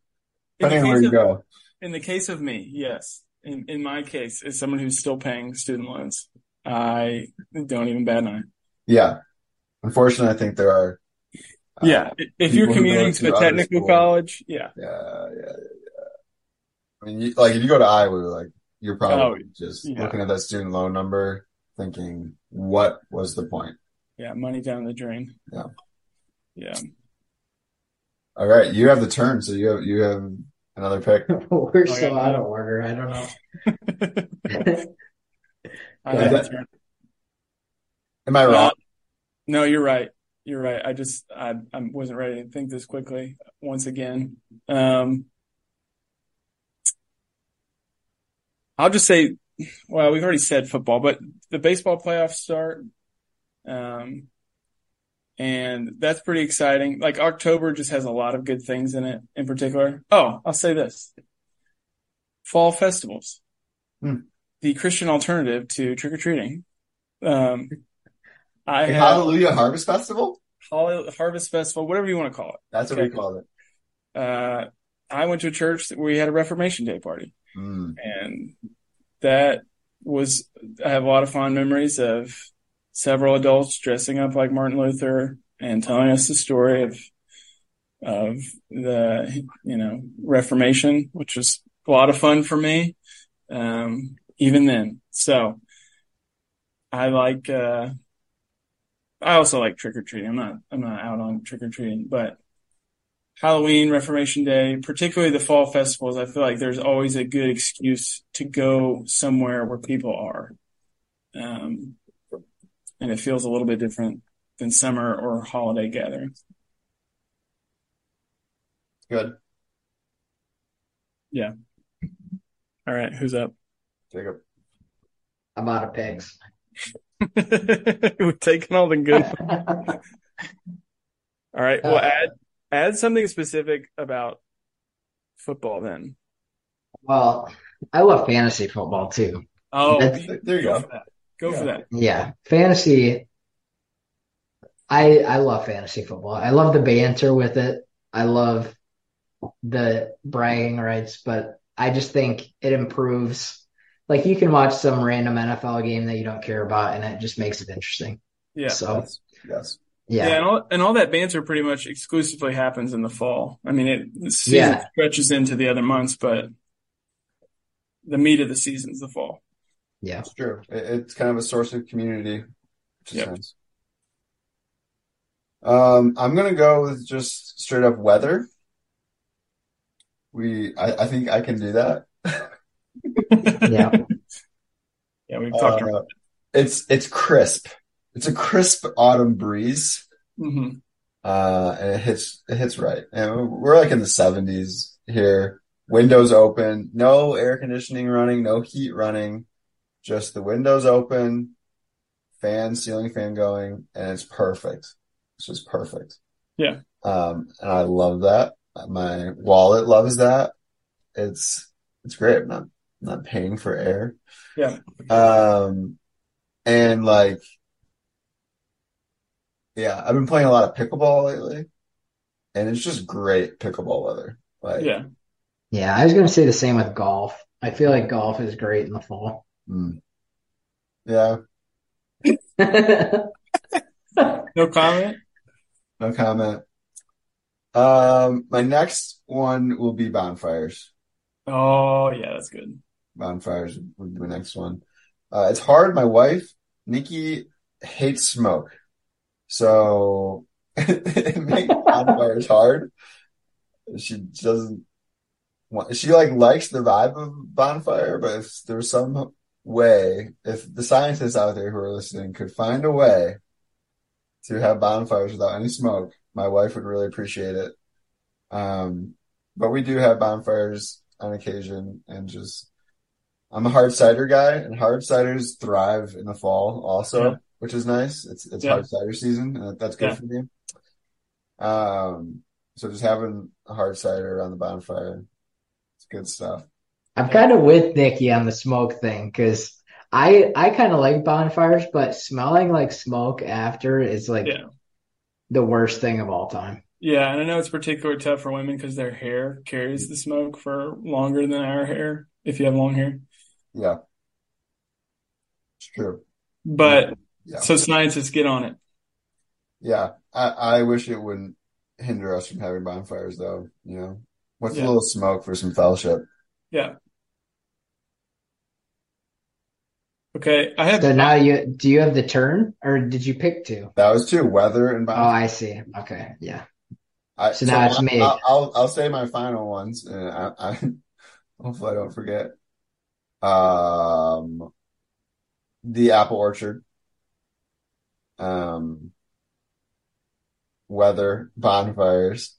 Speaker 4: the case
Speaker 2: you
Speaker 4: of,
Speaker 2: go.
Speaker 4: in the case of me, yes. In in my case, as someone who's still paying student loans, I don't even bat an eye.
Speaker 2: Yeah. Unfortunately, I think there are. uh,
Speaker 4: Yeah, if you're
Speaker 2: people who go
Speaker 4: commuting to a technical college, yeah,
Speaker 2: Yeah, yeah, yeah. I mean, you, like if you go to Iowa, like you're probably just
Speaker 4: Oh, yeah.
Speaker 2: looking at that student loan number, thinking, "What was the point?"
Speaker 4: yeah, money down the drain.
Speaker 2: Yeah.
Speaker 4: Yeah.
Speaker 2: All right, you have the turn, so you have you have another pick.
Speaker 3: We're
Speaker 4: Oh,
Speaker 3: so
Speaker 4: yeah.
Speaker 3: out of order. I don't know.
Speaker 4: I
Speaker 2: that- Am I wrong?
Speaker 4: no, you're right. You're right. I just I I wasn't ready to think this quickly once again. Um, I'll just say, well, we've already said football, but the baseball playoffs start. Um, and that's pretty exciting. Like October just has a lot of good things in it in particular. Oh, I'll say this. Fall festivals.
Speaker 2: Hmm.
Speaker 4: The Christian alternative to trick or treating. Um, I
Speaker 2: The
Speaker 4: have
Speaker 2: Hallelujah Harvest Festival?
Speaker 4: Harvest Festival, whatever you want to call it.
Speaker 2: That's what we
Speaker 4: Okay.
Speaker 2: called it.
Speaker 4: it. Uh, I went to a church where we had a Reformation Day party
Speaker 2: Mm.
Speaker 4: and that was, I have a lot of fond memories of several adults dressing up like Martin Luther and telling us the story of, of the, you know, Reformation, which was a lot of fun for me. Um, even then. So I like, uh, I also like trick or treating. I'm not, I'm not out on trick or treating, but Halloween, Reformation Day, particularly the fall festivals, I feel like there's always a good excuse to go somewhere where people are. Um, and it feels a little bit different than summer or holiday gatherings.
Speaker 2: Good.
Speaker 4: Yeah. All right, who's up?
Speaker 2: Jacob.
Speaker 3: I'm out of picks.
Speaker 4: We're taking all the good. All right, well,
Speaker 3: Uh,
Speaker 4: add add something specific about football then.
Speaker 3: Well, I love fantasy football too.
Speaker 4: Oh,
Speaker 3: That's-
Speaker 2: There you
Speaker 4: go
Speaker 2: go.
Speaker 4: for that. For
Speaker 2: Yeah.
Speaker 4: that.
Speaker 3: Yeah, fantasy. I I love fantasy football. I love the banter with it. I love the bragging rights, but I just think it improves. Like you can watch some random NFL game that you don't care about, and it just makes it interesting.
Speaker 4: Yeah.
Speaker 3: So
Speaker 2: Yes. Yes.
Speaker 4: Yeah,
Speaker 3: yeah,
Speaker 4: and all and all that banter pretty much exclusively happens in the fall. I mean, it the season
Speaker 3: Yeah.
Speaker 4: stretches into the other months, but the meat of the season's the fall.
Speaker 3: Yeah.
Speaker 2: It's true. It, it's kind of a source of community, which is
Speaker 4: Yep.
Speaker 2: nice. Um, I'm gonna go with just straight up weather. We, I, I think I can do that.
Speaker 3: Yeah.
Speaker 4: Yeah, we've talked about
Speaker 2: Uh, it's it's crisp. It's a crisp autumn breeze.
Speaker 4: hmm
Speaker 2: Uh, and it hits it hits right. And we're like in the 70s here. Windows open, no air conditioning running, no heat running, just the windows open, fan, ceiling fan going, and it's perfect. It's just perfect.
Speaker 4: Yeah.
Speaker 2: Um, and I love that. My wallet loves that. It's it's great. I'm not not paying for air.
Speaker 4: Yeah.
Speaker 2: Um, and like, yeah, I've been playing a lot of pickleball lately, and it's just great pickleball weather. Like,
Speaker 4: Yeah.
Speaker 3: Yeah, I was gonna say the same with golf. I feel like golf is great in the fall.
Speaker 2: Mm. yeah,
Speaker 4: No comment?
Speaker 2: no comment. Um, my next one will be bonfires.
Speaker 4: Oh, yeah, that's good.
Speaker 2: Bonfires would be my next one. Uh, it's hard. My wife, Nikki, hates smoke. So it makes bonfires hard. She doesn't want, she like likes the vibe of bonfire, but if there's some way, if the scientists out there who are listening could find a way to have bonfires without any smoke, my wife would really appreciate it. Um, but we do have bonfires on occasion and just, I'm a hard cider guy and hard ciders thrive in the fall also,
Speaker 4: Yeah.
Speaker 2: which is nice. It's, it's
Speaker 4: Yeah.
Speaker 2: hard cider season and that's good
Speaker 4: Yeah.
Speaker 2: for me. Um, so just having a hard cider around the bonfire, it's good stuff.
Speaker 3: I'm kind of with Nikki on the smoke thing because I I kind of like bonfires, but smelling like smoke after is like
Speaker 4: Yeah.
Speaker 3: the worst thing of all time.
Speaker 4: Yeah, and I know it's particularly tough for women because their hair carries the smoke for longer than our hair, if you have long hair.
Speaker 2: Yeah. It's true.
Speaker 4: But
Speaker 2: Yeah.
Speaker 4: so scientists get on it.
Speaker 2: Yeah. I, I wish it wouldn't hinder us from having bonfires though, you know. What's a little smoke for some fellowship?
Speaker 4: Yeah. Okay, I have
Speaker 3: So now you do you have the turn or did you pick two?
Speaker 2: That was two, weather and
Speaker 3: Oh. I see. Okay, yeah.
Speaker 2: I,
Speaker 3: so now it's me.
Speaker 2: I'll, I'll, I'll say my final ones and I, I, hopefully I don't forget. Um, the apple orchard. Um, weather, bonfires,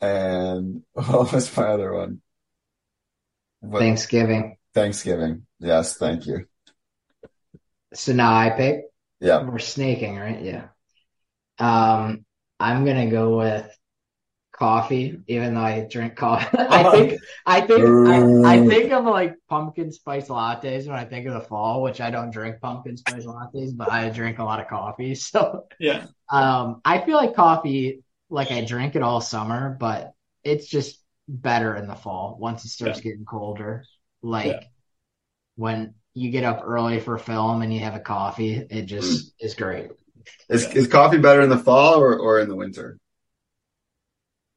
Speaker 2: and what was my other one? What-
Speaker 3: Thanksgiving.
Speaker 2: Thanksgiving. Yes, thank you.
Speaker 3: So now I pick.
Speaker 2: Yeah.
Speaker 3: We're snaking, right? Yeah. Um, I'm gonna go with coffee, even though I drink coffee. I think, I think, I, I think of like pumpkin spice lattes when I think of the fall, which I don't drink pumpkin spice lattes, but I drink a lot of coffee. So,
Speaker 4: yeah,
Speaker 3: um, I feel like coffee, like I drink it all summer, but it's just better in the fall once it starts getting colder. Like
Speaker 4: Yeah.
Speaker 3: when you get up early for film and you have a coffee, it just is great.
Speaker 2: Is, is coffee better in the fall or, or in the winter?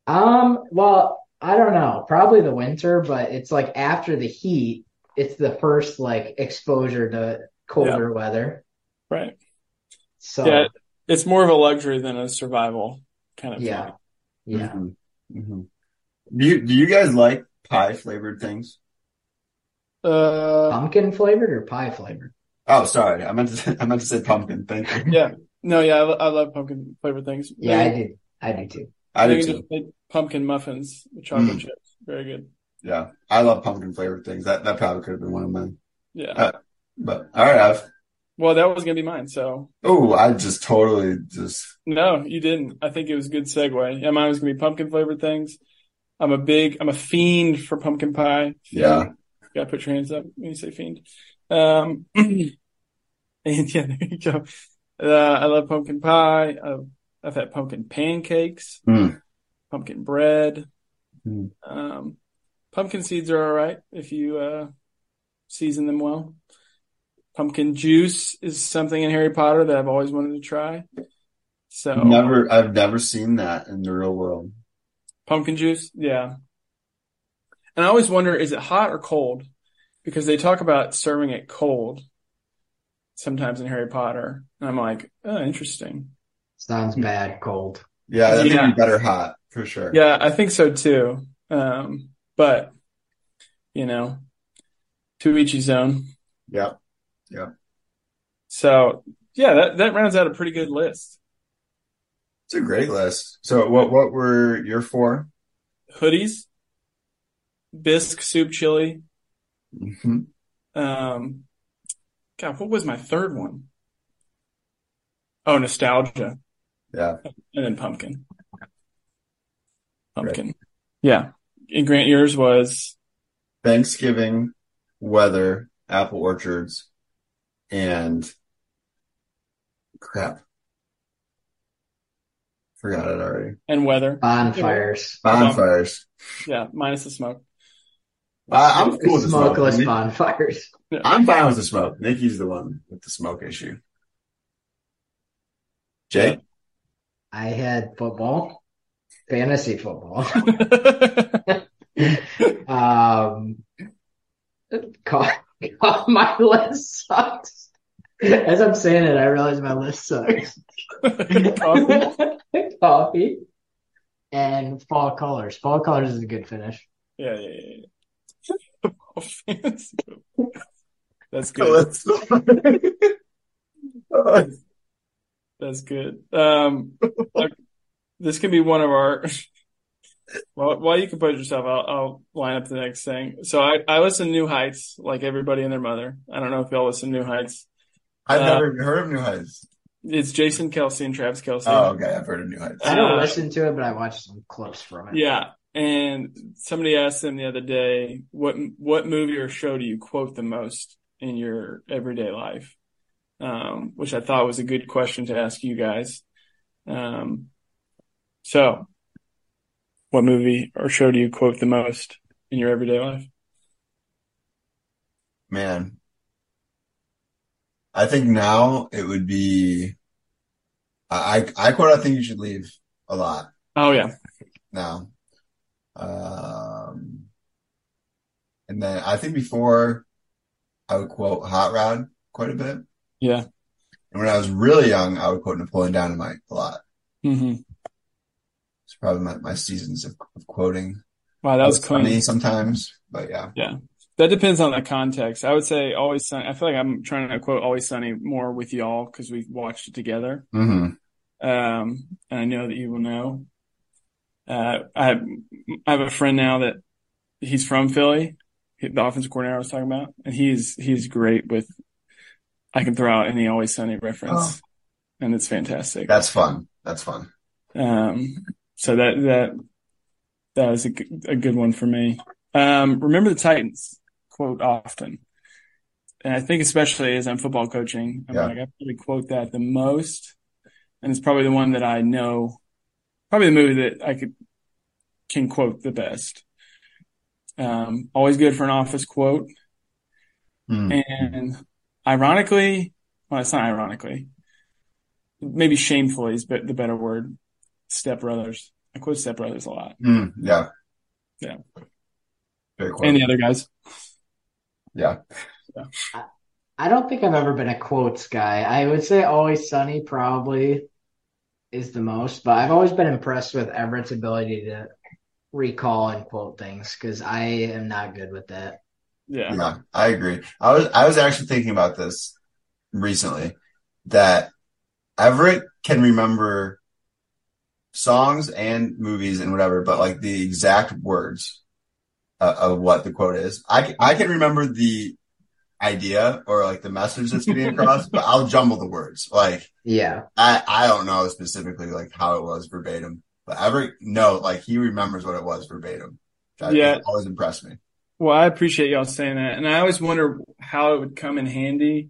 Speaker 3: Um, well, I don't know. Probably the winter, but it's like after the heat, it's the first like exposure to colder weather.
Speaker 4: right.
Speaker 3: So
Speaker 4: Yeah, it's more of a luxury than a survival kind of
Speaker 3: yeah,
Speaker 4: thing.
Speaker 3: yeah.
Speaker 2: Mhm. Mhm. Do you, do you guys like pie flavored things?
Speaker 4: Uh,
Speaker 3: Pumpkin flavored or pie flavored?
Speaker 2: Oh, sorry. I meant to say, I meant to say pumpkin. Thank you.
Speaker 4: yeah. No, yeah, I, I love pumpkin flavored things.
Speaker 3: Yeah, I do. I do too.
Speaker 2: I do too.
Speaker 4: pumpkin muffins with chocolate
Speaker 2: Mm.
Speaker 4: chips. Very good.
Speaker 2: Yeah, I love pumpkin flavored things. That that probably could have been one of mine.
Speaker 4: Yeah.
Speaker 2: Uh, But all right, I've
Speaker 4: well, that was gonna be mine. So
Speaker 2: oh, I just totally just
Speaker 4: no, you didn't. I think it was a good segue. Yeah, mine was gonna be pumpkin flavored things. I'm a big, I'm a fiend for pumpkin pie.
Speaker 2: yeah.
Speaker 4: Gotta put your hands up when you say fiend. Um, and yeah, there you go. Uh, I love pumpkin pie. I've, I've had pumpkin pancakes,
Speaker 2: Mm.
Speaker 4: pumpkin bread.
Speaker 2: Mm.
Speaker 4: Um, pumpkin seeds are all right if you, uh, season them well. Pumpkin juice is something in Harry Potter that I've always wanted to try. So
Speaker 2: Never, I've never seen that in the real world.
Speaker 4: Pumpkin juice, yeah. And I always wonder, is it hot or cold? Because they talk about serving it cold sometimes in Harry Potter. And I'm like, oh, interesting.
Speaker 3: Sounds bad, cold.
Speaker 2: Yeah, that'd
Speaker 4: Yeah.
Speaker 2: be better hot for sure.
Speaker 4: Yeah, I think so too. Um, but, you know, to each his own.
Speaker 2: Yeah. Yeah.
Speaker 4: So, yeah, that, that rounds out a pretty good list.
Speaker 2: It's a great list. So what what were your four?
Speaker 4: Hoodies, bisque soup chili.
Speaker 2: hmm
Speaker 4: Um, God, what was my third one? Oh, nostalgia.
Speaker 2: Yeah.
Speaker 4: and then pumpkin. Pumpkin. Yeah. And Grant, yours was
Speaker 2: Thanksgiving, weather, apple orchards, and crap. Forgot it already.
Speaker 4: and weather.
Speaker 3: Bonfires.
Speaker 2: Bonfires.
Speaker 4: Yeah, minus the smoke.
Speaker 2: I, I'm cool with the smoke.
Speaker 3: Smokeless bonfires.
Speaker 2: I'm fine with the smoke. Nikki's the one with the smoke issue. Jay?
Speaker 3: I had football, fantasy football. Um, God, God, my list sucks. As I'm saying it, I realize my list sucks.
Speaker 4: Coffee?
Speaker 3: Coffee and fall colors. Fall colors is a good finish.
Speaker 4: Yeah, yeah, yeah. Yeah. That's good. That's good. Um, like, this could be one of our. Well, while you compose yourself, I'll, I'll line up the next thing. So I, I listen to New Heights, like everybody and their mother. I don't know if y'all listen to New Heights.
Speaker 2: I've
Speaker 4: Uh,
Speaker 2: never even heard of New Heights.
Speaker 4: It's Jason Kelce and Travis Kelce.
Speaker 2: Oh, okay. I've heard of New Heights.
Speaker 3: I don't
Speaker 4: Uh,
Speaker 3: listen to it, but I watched some clips from it.
Speaker 4: Yeah. And somebody asked them the other day, what, what movie or show do you quote the most in your everyday life? Um, which I thought was a good question to ask you guys. Um, so what movie or show do you quote the most in your everyday life?
Speaker 2: Man. I think now it would be, I, I I quote, I think you should leave a lot
Speaker 4: Oh yeah.
Speaker 2: now. Um, and then I think before I would quote Hot Rod quite a bit.
Speaker 4: Yeah.
Speaker 2: And when I was really young, I would quote Napoleon Dynamite a lot.
Speaker 4: hmm
Speaker 2: It's probably my, my seasons of, of quoting.
Speaker 4: Wow. That was
Speaker 2: funny sometimes, but yeah. Yeah.
Speaker 4: That depends on the context. I would say always sunny. I feel like I'm trying to quote always sunny more with y'all because we've watched it together.
Speaker 2: hmm
Speaker 4: Um, and I know that you will know. Uh, I have, I have a friend now that he's from Philly, the offensive coordinator I was talking about, and he's, he's great with, I can throw out any always sunny reference and it's fantastic.
Speaker 2: That's fun. That's fun.
Speaker 4: Um, so that, that, that was a, a good one for me. Um, remember the Titans quote often. And I think especially as I'm football coaching, I'm
Speaker 2: Yeah.
Speaker 4: like, I probably quote that the most. And it's probably the one that I know, probably the movie that I could, can quote the best. Um, always good for an office quote.
Speaker 2: Hmm.
Speaker 4: And ironically, well, it's not ironically, maybe shamefully is the better word. Step Brothers. I quote Step Brothers a lot.
Speaker 2: Hmm. Yeah.
Speaker 4: Yeah.
Speaker 2: Very cool.
Speaker 4: And the other guys.
Speaker 2: Yeah.
Speaker 3: I don't think I've ever been a quotes guy. I would say Always Sunny probably is the most, but I've always been impressed with Everett's ability to recall and quote things because I am not good with that.
Speaker 4: Yeah.
Speaker 2: Yeah, I agree. I was I was actually thinking about this recently that Everett can remember songs and movies and whatever, but like the exact words uh, of what the quote is. I, I can remember the idea or like the message that's getting across, but I'll jumble the words. Like
Speaker 3: Yeah.
Speaker 2: I, I don't know specifically like how it was verbatim, but every no, like he remembers what it was verbatim. That
Speaker 4: Yeah.
Speaker 2: always impressed me.
Speaker 4: Well, I appreciate y'all saying that. And I always wonder how it would come in handy.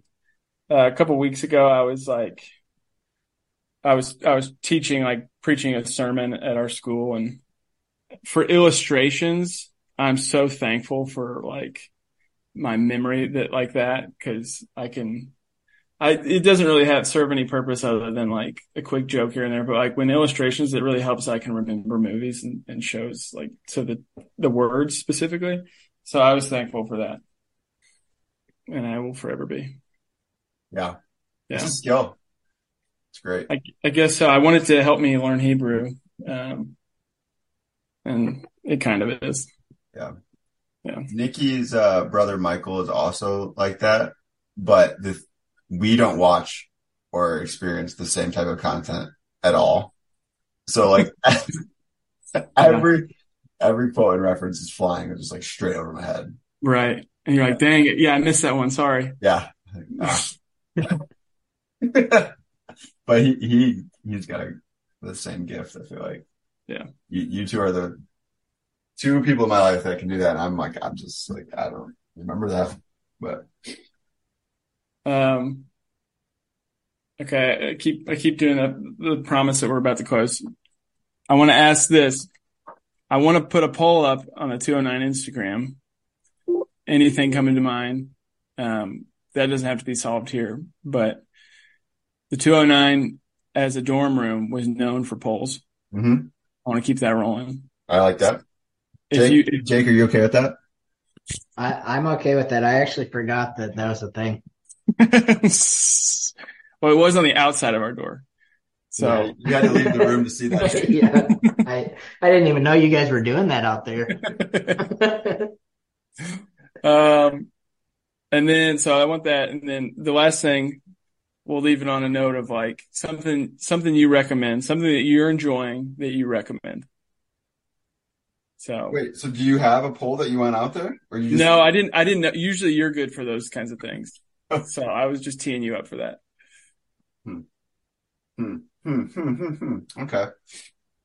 Speaker 4: Uh, a couple weeks ago, I was like, I was, I was teaching, like preaching a sermon at our school and for illustrations, I'm so thankful for like my memory that like that because I can, I, it doesn't really have serve any purpose other than like a quick joke here and there, but like when illustrations, it really helps. I can remember movies and, and shows like to the, the words specifically. So I was thankful for that. And I will forever be.
Speaker 2: Yeah. It's
Speaker 4: Yeah.
Speaker 2: a skill. It's great.
Speaker 4: I, I guess so. I wanted to help me learn Hebrew. Um, and it kind of is.
Speaker 2: Nikki's uh, brother Michael is also like that, but the, we don't watch or experience the same type of content at all. So like every every quote and reference is flying just like straight over my head.
Speaker 4: Right. And you're like, dang it. Yeah, I missed that one. Sorry.
Speaker 2: Yeah. but he he he's got a, the same gift. I feel like.
Speaker 4: Yeah.
Speaker 2: You you two are the two people in my life that can do that. And I'm like I'm just like I don't remember that, but
Speaker 4: Um, okay. I keep, I keep doing the, the promise that we're about to close. I want to ask this. I want to put a poll up on the 209 Instagram. Anything coming to mind? Um, that doesn't have to be solved here, but the 209 as a dorm room was known for polls.
Speaker 2: Mm-hmm.
Speaker 4: I want to keep that rolling.
Speaker 2: I like that.
Speaker 4: If
Speaker 2: Jake,
Speaker 4: you,
Speaker 2: Jake, are you okay with that?
Speaker 3: I, I'm okay with that. I actually forgot that that was a thing.
Speaker 4: well, it was on the outside of our door. So
Speaker 2: you had to leave the room to see that.
Speaker 3: yeah. I I didn't even know you guys were doing that out there.
Speaker 4: um, and then, so I want that. And then the last thing, we'll leave it on a note of like something, something you recommend, something that you're enjoying that you recommend. So
Speaker 2: Wait, so do you have a poll that you went out there, or you just
Speaker 4: no, I didn't, I didn't know. Usually you're good for those kinds of things. So I was just teeing you up for that.
Speaker 2: Hmm, hmm, hmm, hmm, hmm. Okay.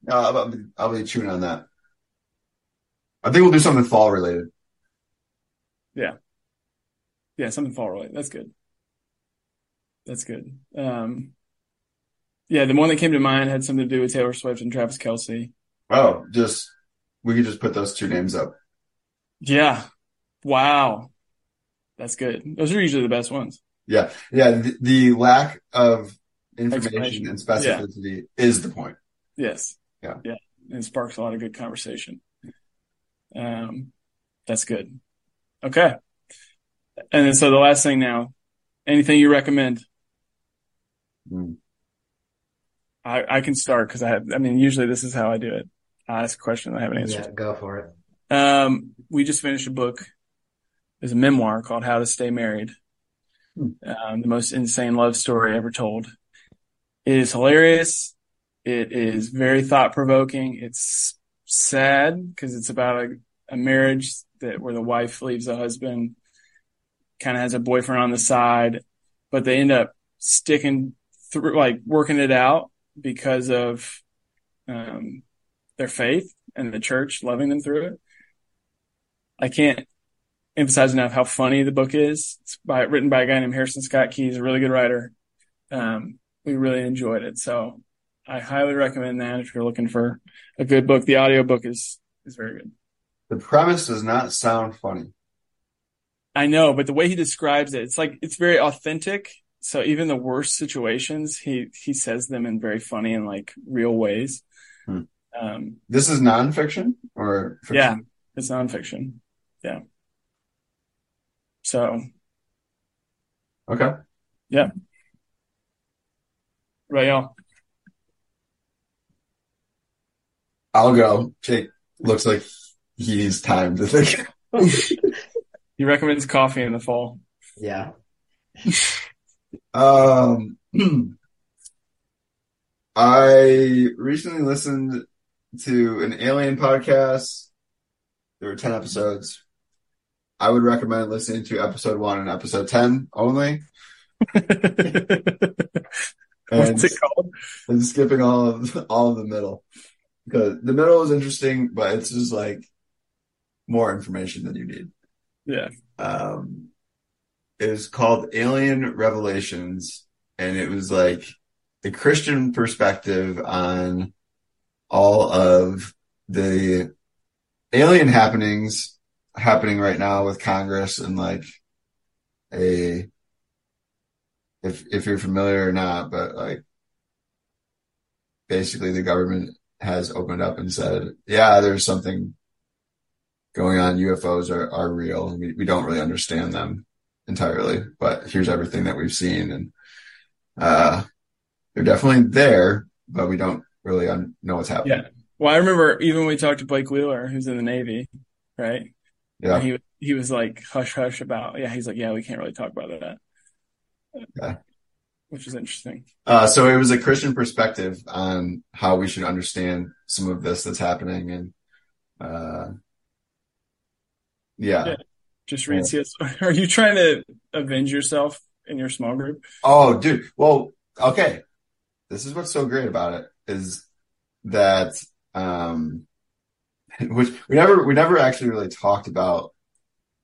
Speaker 2: Uh, I'll, be- I'll be chewing on that. I think we'll do something fall related.
Speaker 4: Yeah. Yeah, something fall related. That's good. That's good. Um, yeah, the one that came to mind had something to do with Taylor Swift and Travis Kelce.
Speaker 2: Oh, just we could just put those two names up.
Speaker 4: Yeah. Wow. That's good. Those are usually the best ones.
Speaker 2: Yeah, yeah. The, the lack of information and specificity is the point.
Speaker 4: Yes.
Speaker 2: Yeah.
Speaker 4: Yeah. And it sparks a lot of good conversation. Um, that's good. Okay. And then so the last thing now, anything you recommend?
Speaker 2: Mm.
Speaker 4: I, I can start because I have, I mean, usually this is how I do it. Ask a question, I have an answer.
Speaker 3: yeah, go for it.
Speaker 4: Um, we just finished a book. It's a memoir called How to Stay Married.
Speaker 2: Hmm.
Speaker 4: Um, the most insane love story ever told. It is hilarious. It is very thought provoking. It's sad because it's about a, a marriage that where the wife leaves the husband, kind of has a boyfriend on the side, but they end up sticking through, like working it out because of, um, their faith and the church loving them through it. I can't emphasize enough how funny the book is. It's by written by a guy named Harrison Scott Key. He's a really good writer. Um, we really enjoyed it. So I highly recommend that if you're looking for a good book. The audiobook is is very good.
Speaker 2: The premise does not sound funny.
Speaker 4: I know, but the way he describes it, it's like it's very authentic. So even the worst situations, he he says them in very funny and like real ways. Um,
Speaker 2: This is nonfiction or fiction?
Speaker 4: yeah, it's nonfiction. Yeah. So
Speaker 2: Okay. Yeah.
Speaker 4: Right, y'all.
Speaker 2: I'll go. Jake looks like he needs time to think.
Speaker 4: He recommends coffee in the fall.
Speaker 3: Yeah.
Speaker 2: Um, I recently listened to an alien podcast. There were 10 episodes. I would recommend listening to episode one and episode 10 only. And,
Speaker 4: What's it called?
Speaker 2: and skipping all of all of the middle. Because the middle is interesting, but it's just like more information than you need.
Speaker 4: Yeah.
Speaker 2: Um, it was called Alien Revelations, and it was like a Christian perspective on all of the alien happenings happening right now with Congress and like a if if you're familiar or not, but like basically the government has opened up and said, yeah, there's something going on. UFOs are, are real. We, we don't really understand them entirely, but here's everything that we've seen. And, uh, they're definitely there, but we don't really un- know what's happening.
Speaker 4: Yeah. Well, I remember even when we talked to Blake Wheeler, who's in the Navy, right?
Speaker 2: Yeah.
Speaker 4: He he was like hush hush about yeah. He's like yeah, we can't really talk about that.
Speaker 2: Yeah.
Speaker 4: Which is interesting.
Speaker 2: Uh, so it was a Christian perspective on how we should understand some of this that's happening. And, uh, yeah.
Speaker 4: Yeah. Just read CS. Are you trying to avenge yourself in your small group?
Speaker 2: Oh, dude. Well, okay. This is what's so great about it is that, um, which we never, we never actually really talked about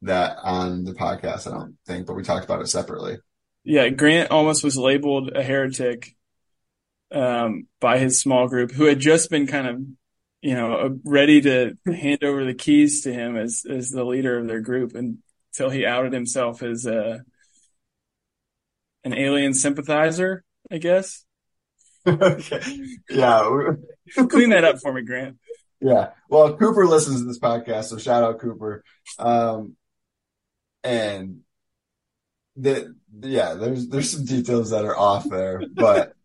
Speaker 2: that on the podcast, I don't think, but we talked about it separately.
Speaker 4: Yeah, Grant almost was labeled a heretic um, by his small group, who had just been kind of, you know, uh, ready to hand over the keys to him as as the leader of their group, until he outed himself as a an alien sympathizer. I guess.
Speaker 2: Okay. Yeah.
Speaker 4: Clean that up for me, Grant.
Speaker 2: Yeah. Well, Cooper listens to this podcast, so shout out Cooper. Um, and the, yeah, there's, there's some details that are off there, but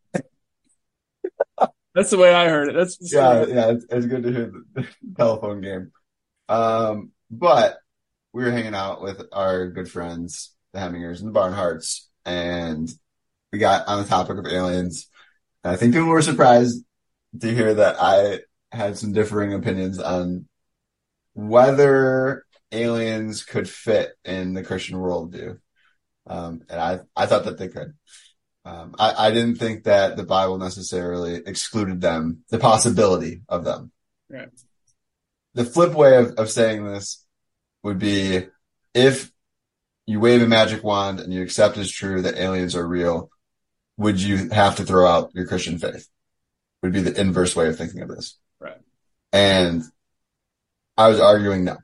Speaker 4: That's the way I heard it. That's
Speaker 2: yeah, yeah, it's, it's good to hear the telephone game. Um, but we were hanging out with our good friends, the Hemmingers and the Barnharts, and we got on the topic of aliens. I think people were surprised to hear that I had some differing opinions on whether aliens could fit in the Christian worldview. Um, and I, I thought that they could. Um, I, I didn't think that the Bible necessarily excluded them, the possibility of them.
Speaker 4: Right.
Speaker 2: The flip way of, of saying this would be if you wave a magic wand and you accept as true that aliens are real, would you have to throw out your Christian faith? Would be the inverse way of thinking of this.
Speaker 4: Right.
Speaker 2: And I was arguing no,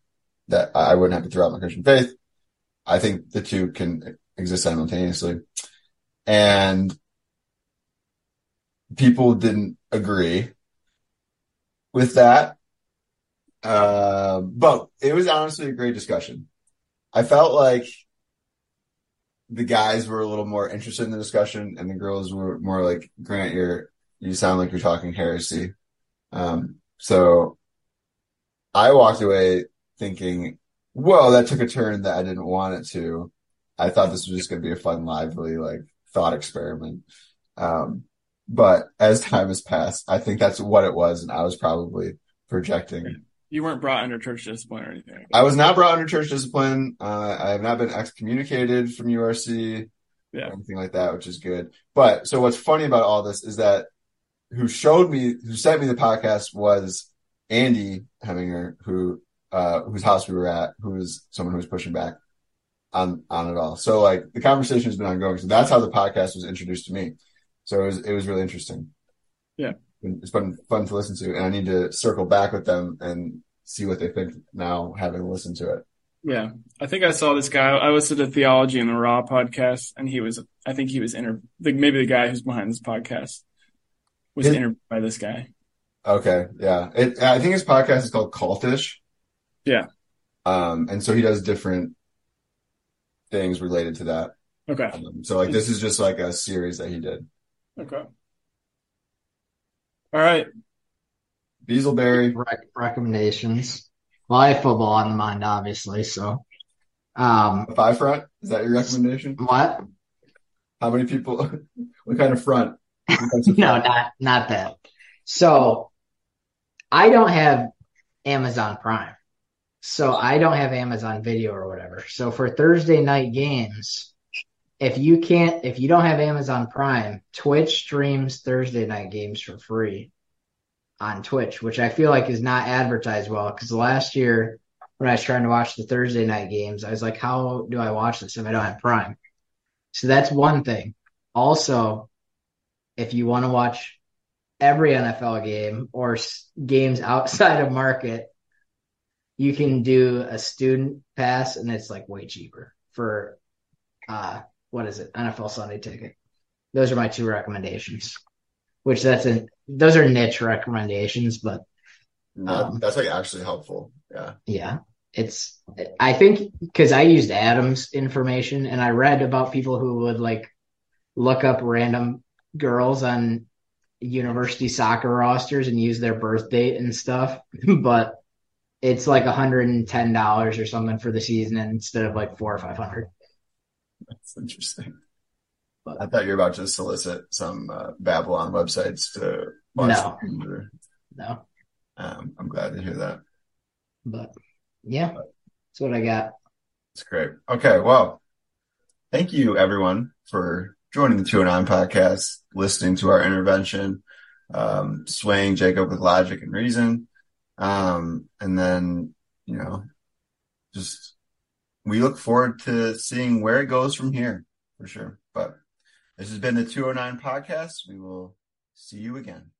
Speaker 2: that I wouldn't have to throw out my Christian faith. I think the two can exist simultaneously. And people didn't agree with that. Uh, but it was honestly a great discussion. I felt like the guys were a little more interested in the discussion and the girls were more like, Grant, you're, you sound like you're talking heresy. Um, so I walked away thinking, whoa, that took a turn that I didn't want it to. I thought this was just going to be a fun, lively, like thought experiment. Um, but as time has passed, I think that's what it was. And I was probably projecting.
Speaker 4: You weren't brought under church discipline or anything.
Speaker 2: I was not brought under church discipline. Uh, I have not been excommunicated from URC
Speaker 4: Yeah.
Speaker 2: or anything like that, which is good. But so what's funny about all this is that who showed me, who sent me the podcast was Andy Heminger, who, uh, whose house we were at, who was someone who was pushing back on, on it all. So like the conversation has been ongoing. So that's how the podcast was introduced to me. So it was, it was really interesting.
Speaker 4: Yeah.
Speaker 2: It's been fun to listen to and I need to circle back with them and see what they think now having listened to it.
Speaker 4: Yeah. I think I saw this guy. I listened to Theology in the Raw podcast, and he was, I think he was inter, maybe the guy who's behind this podcast was
Speaker 2: Is-
Speaker 4: interviewed by this guy.
Speaker 2: Okay. Yeah. It, I think his podcast is called Cultish.
Speaker 4: Yeah.
Speaker 2: Um, and so he does different things related to that.
Speaker 4: Okay.
Speaker 2: Um, so like this is just like a series that he did.
Speaker 4: Okay. All right.
Speaker 2: Beaselberry.
Speaker 3: Rec- recommendations. Well, I have football on the mind, obviously. So, um,
Speaker 2: A five front? Is that your recommendation?
Speaker 3: what?
Speaker 2: How many people? What kind of front?
Speaker 3: no, not not that. So I don't have Amazon Prime. So I don't have Amazon Video or whatever. So for Thursday night games, if you can't if you don't have Amazon Prime, Twitch streams Thursday night games for free on Twitch, which I feel like is not advertised well because last year when I was trying to watch the Thursday night games, I was like, how do I watch this if I don't have Prime? So that's one thing. Also, if you want to watch every NFL game or games outside of market, you can do a student pass and it's like way cheaper for uh what is it? NFL Sunday ticket. Those are my two recommendations. Which that's a those are niche recommendations, but
Speaker 2: um, that's like actually helpful. Yeah.
Speaker 3: Yeah. It's I think because I used Adam's information and I read about people who would like look up random girls on university soccer rosters and use their birth date and stuff, but it's like $110 or something for the season instead of like four or 500.
Speaker 2: That's interesting. But, I thought you were about to solicit some uh, Babylon websites to watch.
Speaker 3: No, no.
Speaker 2: Um, I'm glad to hear that.
Speaker 3: But yeah, that's what I got.
Speaker 2: That's great. Okay, well, thank you everyone for joining the 209 podcast, listening to our intervention, um, swaying Jacob with logic and reason. Um, and then, you know, just we look forward to seeing where it goes from here for sure. But this has been the 209 podcast. We will see you again.